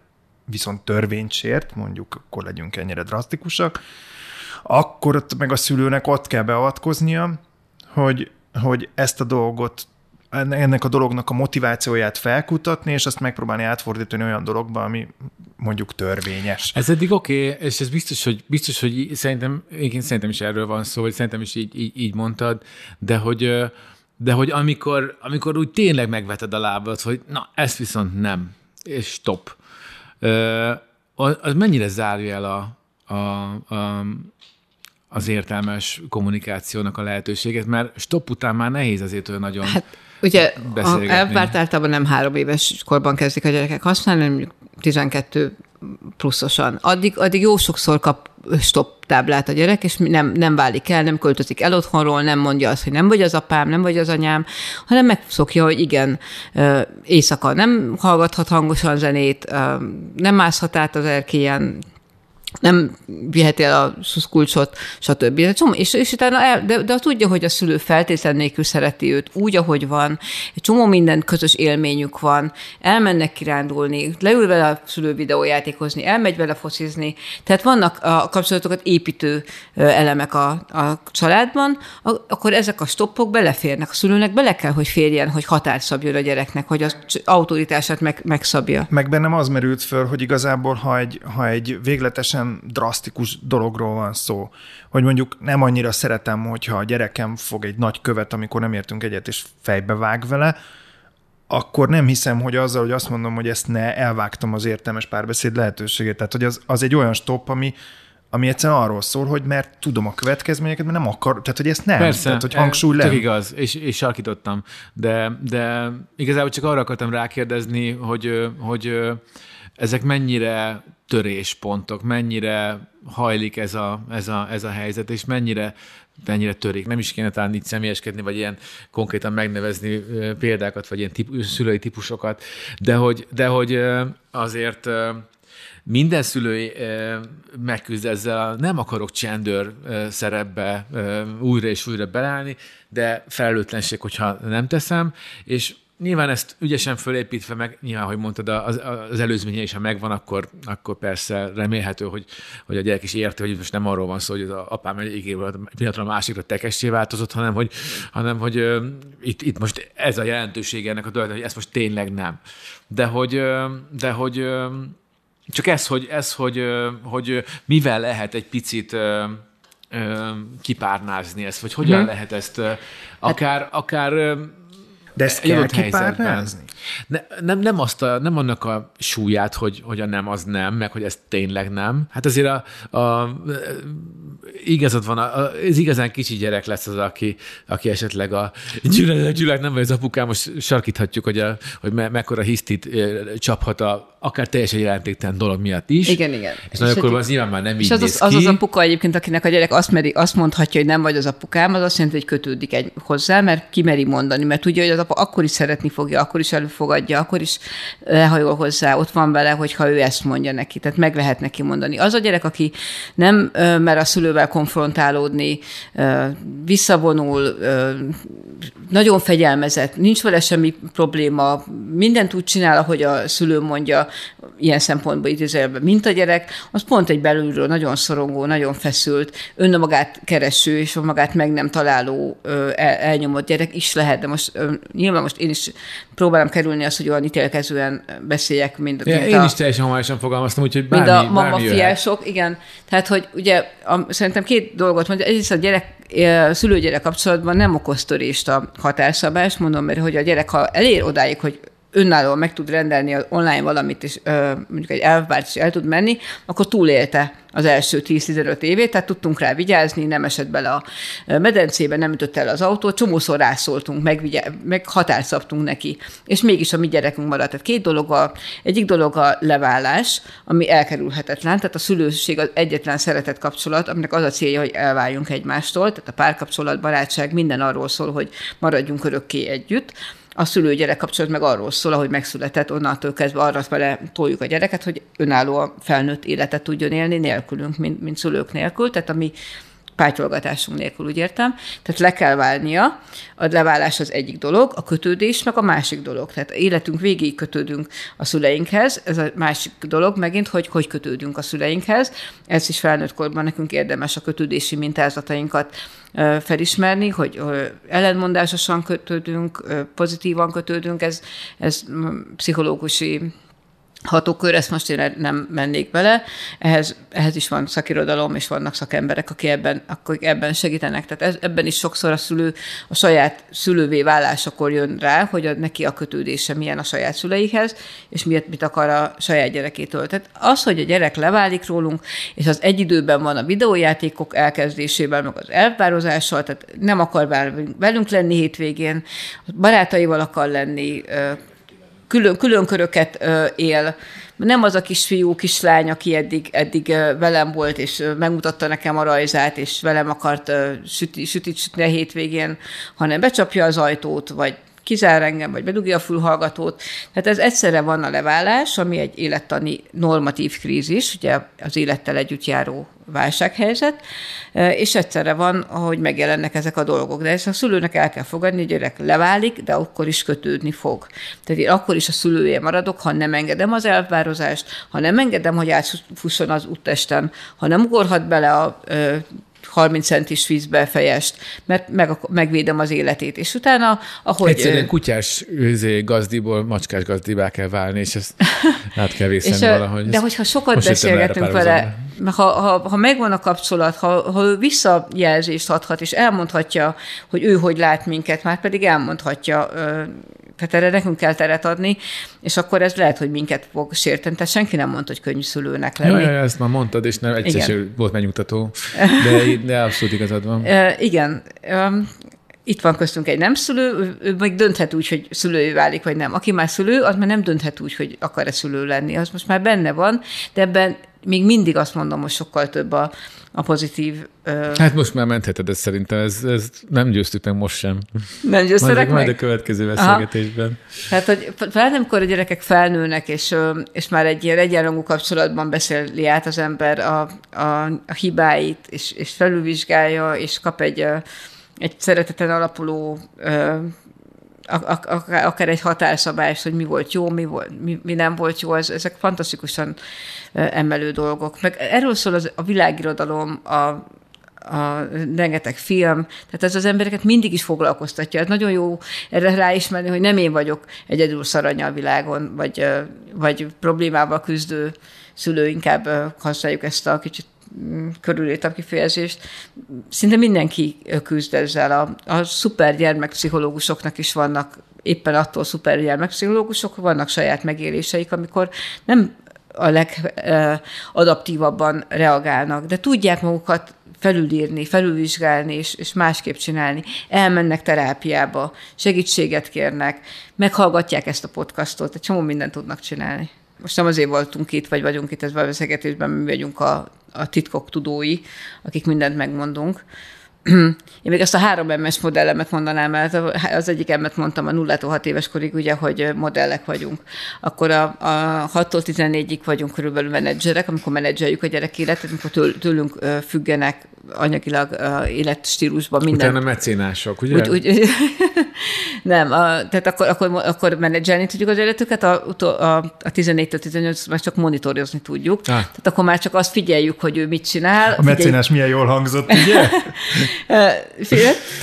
viszont törvényt sért, mondjuk akkor legyünk ennyire drasztikusak, akkor ott meg a szülőnek ott kell beavatkoznia, hogy, hogy ezt a dolgot ennek a dolognak a motivációját felkutatni, és azt megpróbálni átfordítani olyan dologba, ami mondjuk törvényes. Ez eddig oké, okay, és ez biztos, hogy, biztos, hogy szerintem, én szerintem is erről van szó, hogy szerintem is így, így, így mondtad, de hogy, de hogy amikor, amikor úgy tényleg megveted a lábad, hogy na, ezt viszont nem, és stop. Az mennyire zárja el a, a, a, az értelmes kommunikációnak a lehetőséget, mert stop után már nehéz azért olyan nagyon hát, Ugye elvárt általában nem három éves korban kezdik a gyerekek használni, hanem 12 pluszosan. Addig, addig jó sokszor kap stop táblát a gyerek, és nem, nem válik el, nem költözik el otthonról, nem mondja azt, hogy nem vagy az apám, nem vagy az anyám, hanem megszokja, hogy igen, éjszaka nem hallgathat hangosan zenét, nem mászhat át az erkélyen, nem viheti el a szuszkulcsot, stb. És, és utána el, de, de tudja, hogy a szülő feltétlen nélkül szereti őt úgy, ahogy van, egy csomó minden közös élményük van, elmennek kirándulni, leül vele a szülő videójátékozni, elmegy vele focizni, tehát vannak a kapcsolatokat építő elemek a, a családban, akkor ezek a stoppok beleférnek. A szülőnek bele kell, hogy férjen, hogy határt szabjon a gyereknek, hogy az autoritását meg, megszabja. Meg bennem az merült föl, hogy igazából, ha egy, ha egy végletesen teljesen drasztikus dologról van szó, hogy mondjuk nem annyira szeretem, hogyha a gyerekem fog egy nagy követ, amikor nem értünk egyet, és fejbe vág vele, akkor nem hiszem, hogy azzal, hogy azt mondom, hogy ezt ne elvágtam az értelmes párbeszéd lehetőségét. Tehát, hogy az, az egy olyan stop, ami, ami egyszerűen arról szól, hogy mert tudom a következményeket, mert nem akar, tehát hogy ezt nem, Persze, tehát hogy hangsúly le. igaz, és, és sarkítottam, de, de igazából csak arra akartam rákérdezni, hogy, hogy ezek mennyire töréspontok, mennyire hajlik ez a, ez a, ez a helyzet, és mennyire mennyire törik. Nem is kéne talán így személyeskedni, vagy ilyen konkrétan megnevezni példákat, vagy ilyen típus, szülői típusokat, de hogy, de hogy azért minden szülő megküzd ezzel, nem akarok csendőr szerepbe újra és újra belállni, de felelőtlenség, hogyha nem teszem, és nyilván ezt ügyesen fölépítve, meg nyilván, hogy mondtad, az, az előzménye is, ha megvan, akkor, akkor persze remélhető, hogy, hogy a gyerek is érti, hogy most nem arról van szó, hogy az apám egy pillanatra a másikra tekessé változott, hanem hogy, hanem, hogy uh, itt, itt most ez a jelentőség ennek a dolognak, hogy ez most tényleg nem. De hogy, uh, de hogy uh, csak ez, hogy, ez hogy, hogy mivel lehet egy picit kipárnázni ezt, vagy hogyan hmm. lehet ezt akár, akár de ezt kell kipárnázni? Ne, nem, nem, azt a, nem annak a súlyát, hogy, hogy a nem az nem, meg hogy ez tényleg nem. Hát azért a, a, igazad van, a, a, ez igazán kicsi gyerek lesz az, aki, aki esetleg a gyűlölet, gyűlölet nem vagy az apukám, most sarkíthatjuk, hogy, a, hogy me, mekkora hisztit csaphat a, akár teljesen jelentéktelen dolog miatt is. Igen, igen. És, és nagyobb az nyilván már nem és így az, néz az, az az apuka egyébként, akinek a gyerek azt, meri, azt mondhatja, hogy nem vagy az apukám, az azt jelenti, hogy kötődik egy hozzá, mert kimeri mondani, mert tudja, hogy az akkor is szeretni fogja, akkor is előfogadja, akkor is lehajol hozzá, ott van vele, hogyha ő ezt mondja neki, tehát meg lehet neki mondani. Az a gyerek, aki nem mer a szülővel konfrontálódni, visszavonul, nagyon fegyelmezett, nincs vele semmi probléma, mindent úgy csinál, ahogy a szülő mondja, ilyen szempontból idézőjelben, mint a gyerek, az pont egy belülről nagyon szorongó, nagyon feszült, önmagát kereső és magát meg nem találó el, elnyomott gyerek is lehet, de most nyilván most én is próbálom kerülni azt, hogy olyan ítélkezően beszéljek, mint, ja, mint én a, is teljesen homályosan fogalmaztam, úgyhogy bármi, Mint a mama fiások, igen. Tehát, hogy ugye a, szerintem két dolgot mondja. Egyrészt a gyerek szülőgyerek kapcsolatban nem okoz törést a határszabás, mondom, mert hogy a gyerek, ha elér odáig, hogy önállóan meg tud rendelni online valamit, és mondjuk egy elvárt is el tud menni, akkor túlélte az első 10-15 évét, tehát tudtunk rá vigyázni, nem esett bele a medencébe, nem ütött el az autót, csomószor rászóltunk, meg, meg határt szabtunk neki, és mégis a mi gyerekünk maradt. Tehát két dolog, a, egyik dolog a levállás, ami elkerülhetetlen, tehát a szülőség az egyetlen szeretett kapcsolat, aminek az a célja, hogy elváljunk egymástól, tehát a párkapcsolat, barátság, minden arról szól, hogy maradjunk örökké együtt a szülő-gyerek kapcsolat meg arról szól, ahogy megszületett, onnantól kezdve arra vele toljuk a gyereket, hogy önálló felnőtt életet tudjon élni nélkülünk, mint, mint szülők nélkül. Tehát a mi pátyolgatásunk nélkül, úgy értem. Tehát le kell válnia, a leválás az egyik dolog, a kötődés meg a másik dolog. Tehát életünk végéig kötődünk a szüleinkhez, ez a másik dolog megint, hogy hogy kötődünk a szüleinkhez. Ez is felnőtt korban nekünk érdemes a kötődési mintázatainkat felismerni, hogy ellenmondásosan kötődünk, pozitívan kötődünk, ez, ez pszichológusi hatókör, ezt most én nem mennék bele, ehhez, ehhez is van szakirodalom, és vannak szakemberek, akik ebben, akik ebben segítenek. Tehát ez, ebben is sokszor a szülő a saját szülővé válásakor jön rá, hogy a, neki a kötődése milyen a saját szüleihez, és miért mit akar a saját gyerekétől. Tehát az, hogy a gyerek leválik rólunk, és az egy időben van a videójátékok elkezdésével, meg az elpározással, tehát nem akar velünk lenni hétvégén, barátaival akar lenni, külön, külön köröket él. Nem az a kisfiú, kislány, aki eddig, eddig velem volt, és megmutatta nekem a rajzát, és velem akart süti, sütit sütni a hétvégén, hanem becsapja az ajtót, vagy kizár engem, vagy bedugja a fülhallgatót. Tehát ez egyszerre van a leválás, ami egy élettani normatív krízis, ugye az élettel együtt járó válsághelyzet, és egyszerre van, ahogy megjelennek ezek a dolgok. De ezt a szülőnek el kell fogadni, hogy gyerek leválik, de akkor is kötődni fog. Tehát én akkor is a szülője maradok, ha nem engedem az elvározást, ha nem engedem, hogy átfusson az úttestem, ha nem ugorhat bele a 30 centis vízbe fejest, mert meg, megvédem az életét. És utána, ahogy... Egyszerűen kutyás őzé gazdiból macskás gazdibá kell válni, és ezt át kell vészeni valahogy. De hogyha sokat beszélgetünk vele, ha, ha, ha megvan a kapcsolat, ha, ha ő visszajelzést adhat, és elmondhatja, hogy ő hogy lát minket, már pedig elmondhatja, tehát erre nekünk kell teret adni, és akkor ez lehet, hogy minket fog sérteni. Tehát senki nem mondta, hogy könnyű szülőnek lenni. Ja, ja, ezt már mondtad, és nem egyszer volt megnyugtató, <laughs> de, de abszolút igazad van. igen. Itt van köztünk egy nem szülő, ő meg dönthet úgy, hogy szülő válik, vagy nem. Aki már szülő, az már nem dönthet úgy, hogy akar-e szülő lenni. Az most már benne van, de ebben még mindig azt mondom, hogy sokkal több a, a pozitív... Ö... Hát most már mentheted ezt szerintem, ez, ez nem győztük meg most sem. Nem győztek meg? Majd a következő beszélgetésben. Hát, hogy fel amikor a gyerekek felnőnek, és, és már egy ilyen egyenrangú kapcsolatban beszéli át az ember a, a, a hibáit, és, és felülvizsgálja, és kap egy, egy szereteten alapuló akár egy határszabás, hogy mi volt jó, mi, volt, mi, mi nem volt jó, ez, ezek fantasztikusan emelő dolgok. Meg erről szól az, a világirodalom, a, a rengeteg film, tehát ez az embereket mindig is foglalkoztatja. Ez nagyon jó erre ráismerni, hogy nem én vagyok egyedül szaranya a világon, vagy, vagy problémával küzdő szülő, inkább használjuk ezt a kicsit körülírtam kifejezést, szinte mindenki küzd ezzel. A, a szuper gyermekpszichológusoknak is vannak éppen attól szuper gyermekpszichológusok, vannak saját megéléseik, amikor nem a legadaptívabban reagálnak, de tudják magukat felülírni, felülvizsgálni és, és másképp csinálni. Elmennek terápiába, segítséget kérnek, meghallgatják ezt a podcastot, egy csomó mindent tudnak csinálni. Most nem azért voltunk itt, vagy vagyunk itt ez a beszélgetésben, mi vagyunk a a titkok tudói, akik mindent megmondunk. Én még ezt a három MS modellemet mondanám, mert az egyik emet mondtam a 0 6 éves korig, ugye, hogy modellek vagyunk. Akkor a, a 6-tól 14-ig vagyunk körülbelül menedzserek, amikor menedzseljük a gyerek életet, amikor től, tőlünk függenek anyagilag életstílusban minden. Utána mecénások, ugye? Úgy, úgy, <laughs> nem, a, tehát akkor, akkor, akkor menedzselni tudjuk az életüket, a, a, a 14-től 18 már csak monitorozni tudjuk. Ah. Tehát akkor már csak azt figyeljük, hogy ő mit csinál. A mecénás milyen jól hangzott, ugye? <laughs>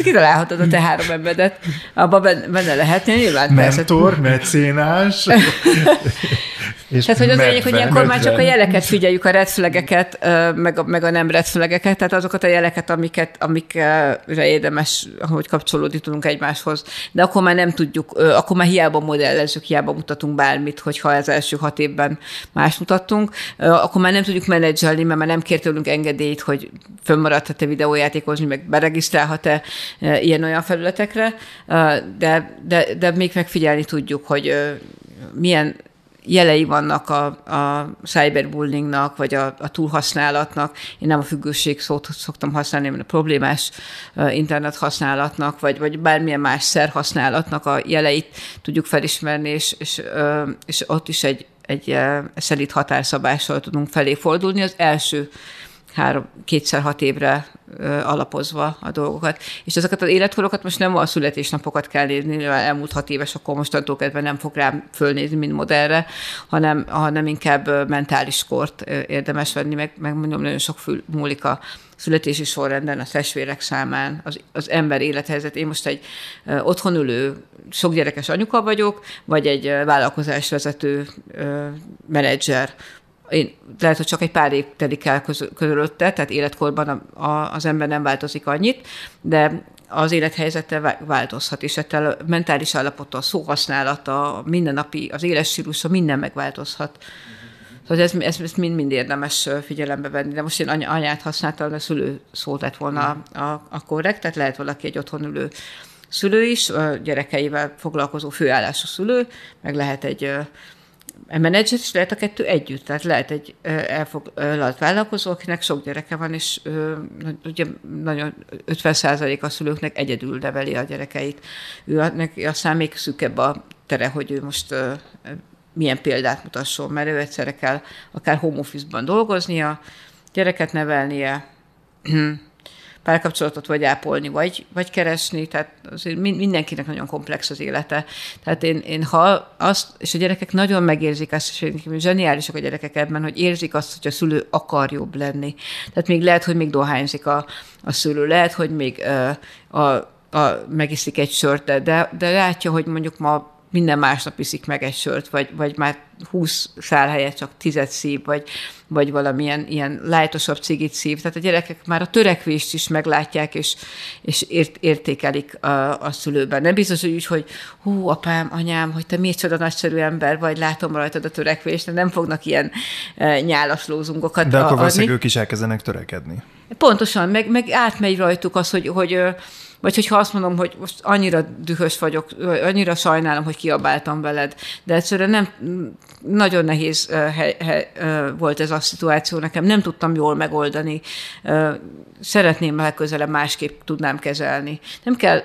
Kitalálhatod a te három emberedet, abban benne lehetne nyilván. Mentor, mecénás. <laughs> És Tehát, hogy az egyik, hogy ilyenkor már csak a jeleket figyeljük, a redflegeket, meg a, meg a nem redflegeket, tehát azokat a jeleket, amiket, amikre érdemes, hogy kapcsolódni tudunk egymáshoz. De akkor már nem tudjuk, akkor már hiába modellezzük, hiába mutatunk bármit, hogyha az első hat évben más mutattunk, akkor már nem tudjuk menedzselni, mert már nem kér tőlünk engedélyt, hogy fönnmaradhat-e videójátékozni, meg beregisztrálhat-e ilyen-olyan felületekre, de, de, de még megfigyelni tudjuk, hogy milyen jelei vannak a, a cyberbullyingnak, vagy a, a túlhasználatnak. Én nem a függőség szót szoktam használni, hanem a problémás internet használatnak, vagy, vagy bármilyen más szer használatnak a jeleit tudjuk felismerni, és, és, és ott is egy, egy szelít határszabással tudunk felé fordulni. Az első három, kétszer hat évre alapozva a dolgokat. És ezeket az életkorokat most nem a születésnapokat kell nézni, mivel elmúlt hat éves, akkor mostantól kezdve nem fog rám fölnézni, mint modellre, hanem, hanem inkább mentális kort érdemes venni, meg, meg mondom, nagyon sok fül múlik a születési sorrenden, a testvérek számán, az, az ember élethelyzet. Én most egy otthon ülő, sok gyerekes anyuka vagyok, vagy egy vállalkozásvezető menedzser, én, lehet, hogy csak egy pár év telik el közölötte, tehát életkorban a, a, az ember nem változik annyit, de az élethelyzete változhat, és ettől a mentális állapota, a szóhasználata, a mindennapi, az életstílusa, minden megváltozhat. Szóval ez, ez, ez mind-mind érdemes figyelembe venni. De most én anyát használtam, a szülő szót lett volna a, a, a korrekt, tehát lehet valaki egy otthon ülő szülő is, gyerekeivel foglalkozó főállású szülő, meg lehet egy menedzser is lehet a kettő együtt. Tehát lehet egy elfoglalt vállalkozó, akinek sok gyereke van, és ugye nagyon 50% a szülőknek egyedül neveli a gyerekeit. Ő neki aztán még szűkebb a tere, hogy ő most milyen példát mutasson, mert ő egyszerre kell akár home office-ban dolgoznia, gyereket nevelnie, <clears throat> párkapcsolatot vagy ápolni, vagy, vagy keresni, tehát azért mindenkinek nagyon komplex az élete. Tehát én, én ha azt, és a gyerekek nagyon megérzik azt, és zseniálisak a gyerekek ebben, hogy érzik azt, hogy a szülő akar jobb lenni. Tehát még lehet, hogy még dohányzik a, a szülő, lehet, hogy még uh, a, a, megiszik egy sört, de, de látja, hogy mondjuk ma minden másnap iszik meg egy sört, vagy, vagy már 20 szál helyett csak tizet szív, vagy, vagy valamilyen ilyen lájtosabb cigit szív. Tehát a gyerekek már a törekvést is meglátják, és, és ért, értékelik a, a szülőben. Nem biztos, hogy úgy, hogy hú, apám, anyám, hogy te miért csoda nagyszerű ember vagy, látom rajtad a törekvést, de nem fognak ilyen e, nyálas lózungokat De akkor valószínűleg ők is elkezdenek törekedni. Pontosan, meg, meg átmegy rajtuk az, hogy, hogy vagy hogyha azt mondom, hogy most annyira dühös vagyok, annyira sajnálom, hogy kiabáltam veled, de egyszerűen nem, nagyon nehéz he, he, volt ez a szituáció nekem, nem tudtam jól megoldani, szeretném legközelebb másképp tudnám kezelni. Nem kell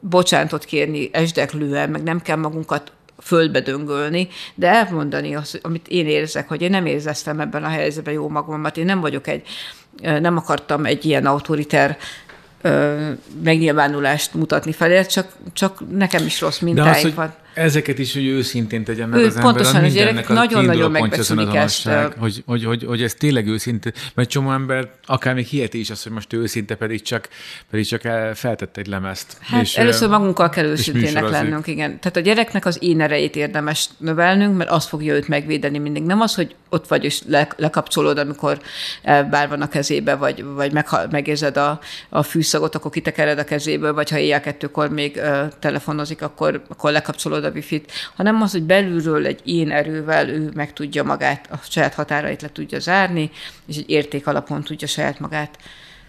bocsánatot kérni esdeklően, meg nem kell magunkat földbe döngölni, de elmondani azt, amit én érzek, hogy én nem érzeztem ebben a helyzetben jó magamat, én nem vagyok egy, nem akartam egy ilyen autoriter megnyilvánulást mutatni felé, csak, csak nekem is rossz mintáim az, van ezeket is, hogy őszintén tegyen meg ő, az ember. Pontosan, az gyerek nagyon-nagyon megbeszélik ezt. Hogy, hogy, hogy, hogy, ez tényleg őszinte, mert csomó ember akár még hiheti is azt, hogy most őszinte, pedig csak, pedig csak feltett egy lemezt. Hát és, először magunkkal kell őszintének lennünk, igen. Tehát a gyereknek az én erejét érdemes növelnünk, mert az fogja őt megvédeni mindig. Nem az, hogy ott vagy és le, lekapcsolód, amikor bár van a kezébe, vagy, vagy meg, megérzed a, a fűszagot, akkor kitekered a kezéből, vagy ha éjjel kettőkor még telefonozik, akkor, akkor lekapcsolód a wifi-t, hanem az, hogy belülről egy én erővel ő meg tudja magát, a saját határait le tudja zárni, és egy érték alapon tudja saját magát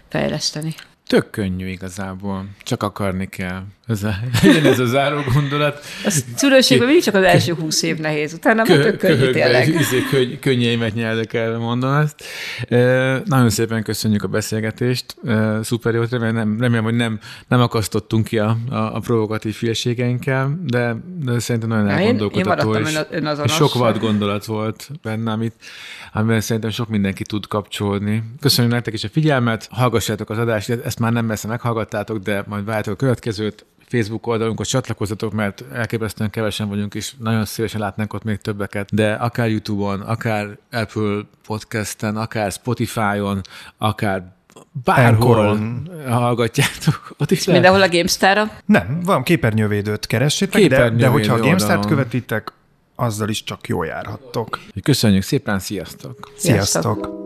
fejleszteni. Tök könnyű igazából, csak akarni kell. Ez a, <laughs> ez a záró gondolat. A szülőségben mindig csak az első húsz év nehéz, utána Kö, tök könnyű tényleg. Izé, könny, könnyeimet nyelek el, mondom ezt. E, nagyon szépen köszönjük a beszélgetést, e, szuper jót, remélem, nem, remélem, hogy nem, nem akasztottunk ki a, a, a provokatív fülességeinkkel, de, de szerintem nagyon elgondolkodható, én, én és, és sok vad gondolat volt benne, amit, amivel szerintem sok mindenki tud kapcsolódni. Köszönjük nektek is a figyelmet, hallgassátok az adást, ezt már nem messze meghallgattátok, de majd várjátok a következőt. Facebook oldalunkhoz csatlakozzatok, mert elképesztően kevesen vagyunk, és nagyon szívesen látnánk ott még többeket, de akár YouTube-on, akár Apple Podcast-en, akár Spotify-on, akár bárhol Enkoron. hallgatjátok. Ott is Mindenhol a GameStar-ra? Nem, van képernyővédőt keressétek, de, de hogyha a GameStar-t követitek, azzal is csak jól járhattok. Köszönjük szépen, sziasztok! Sziasztok! sziasztok.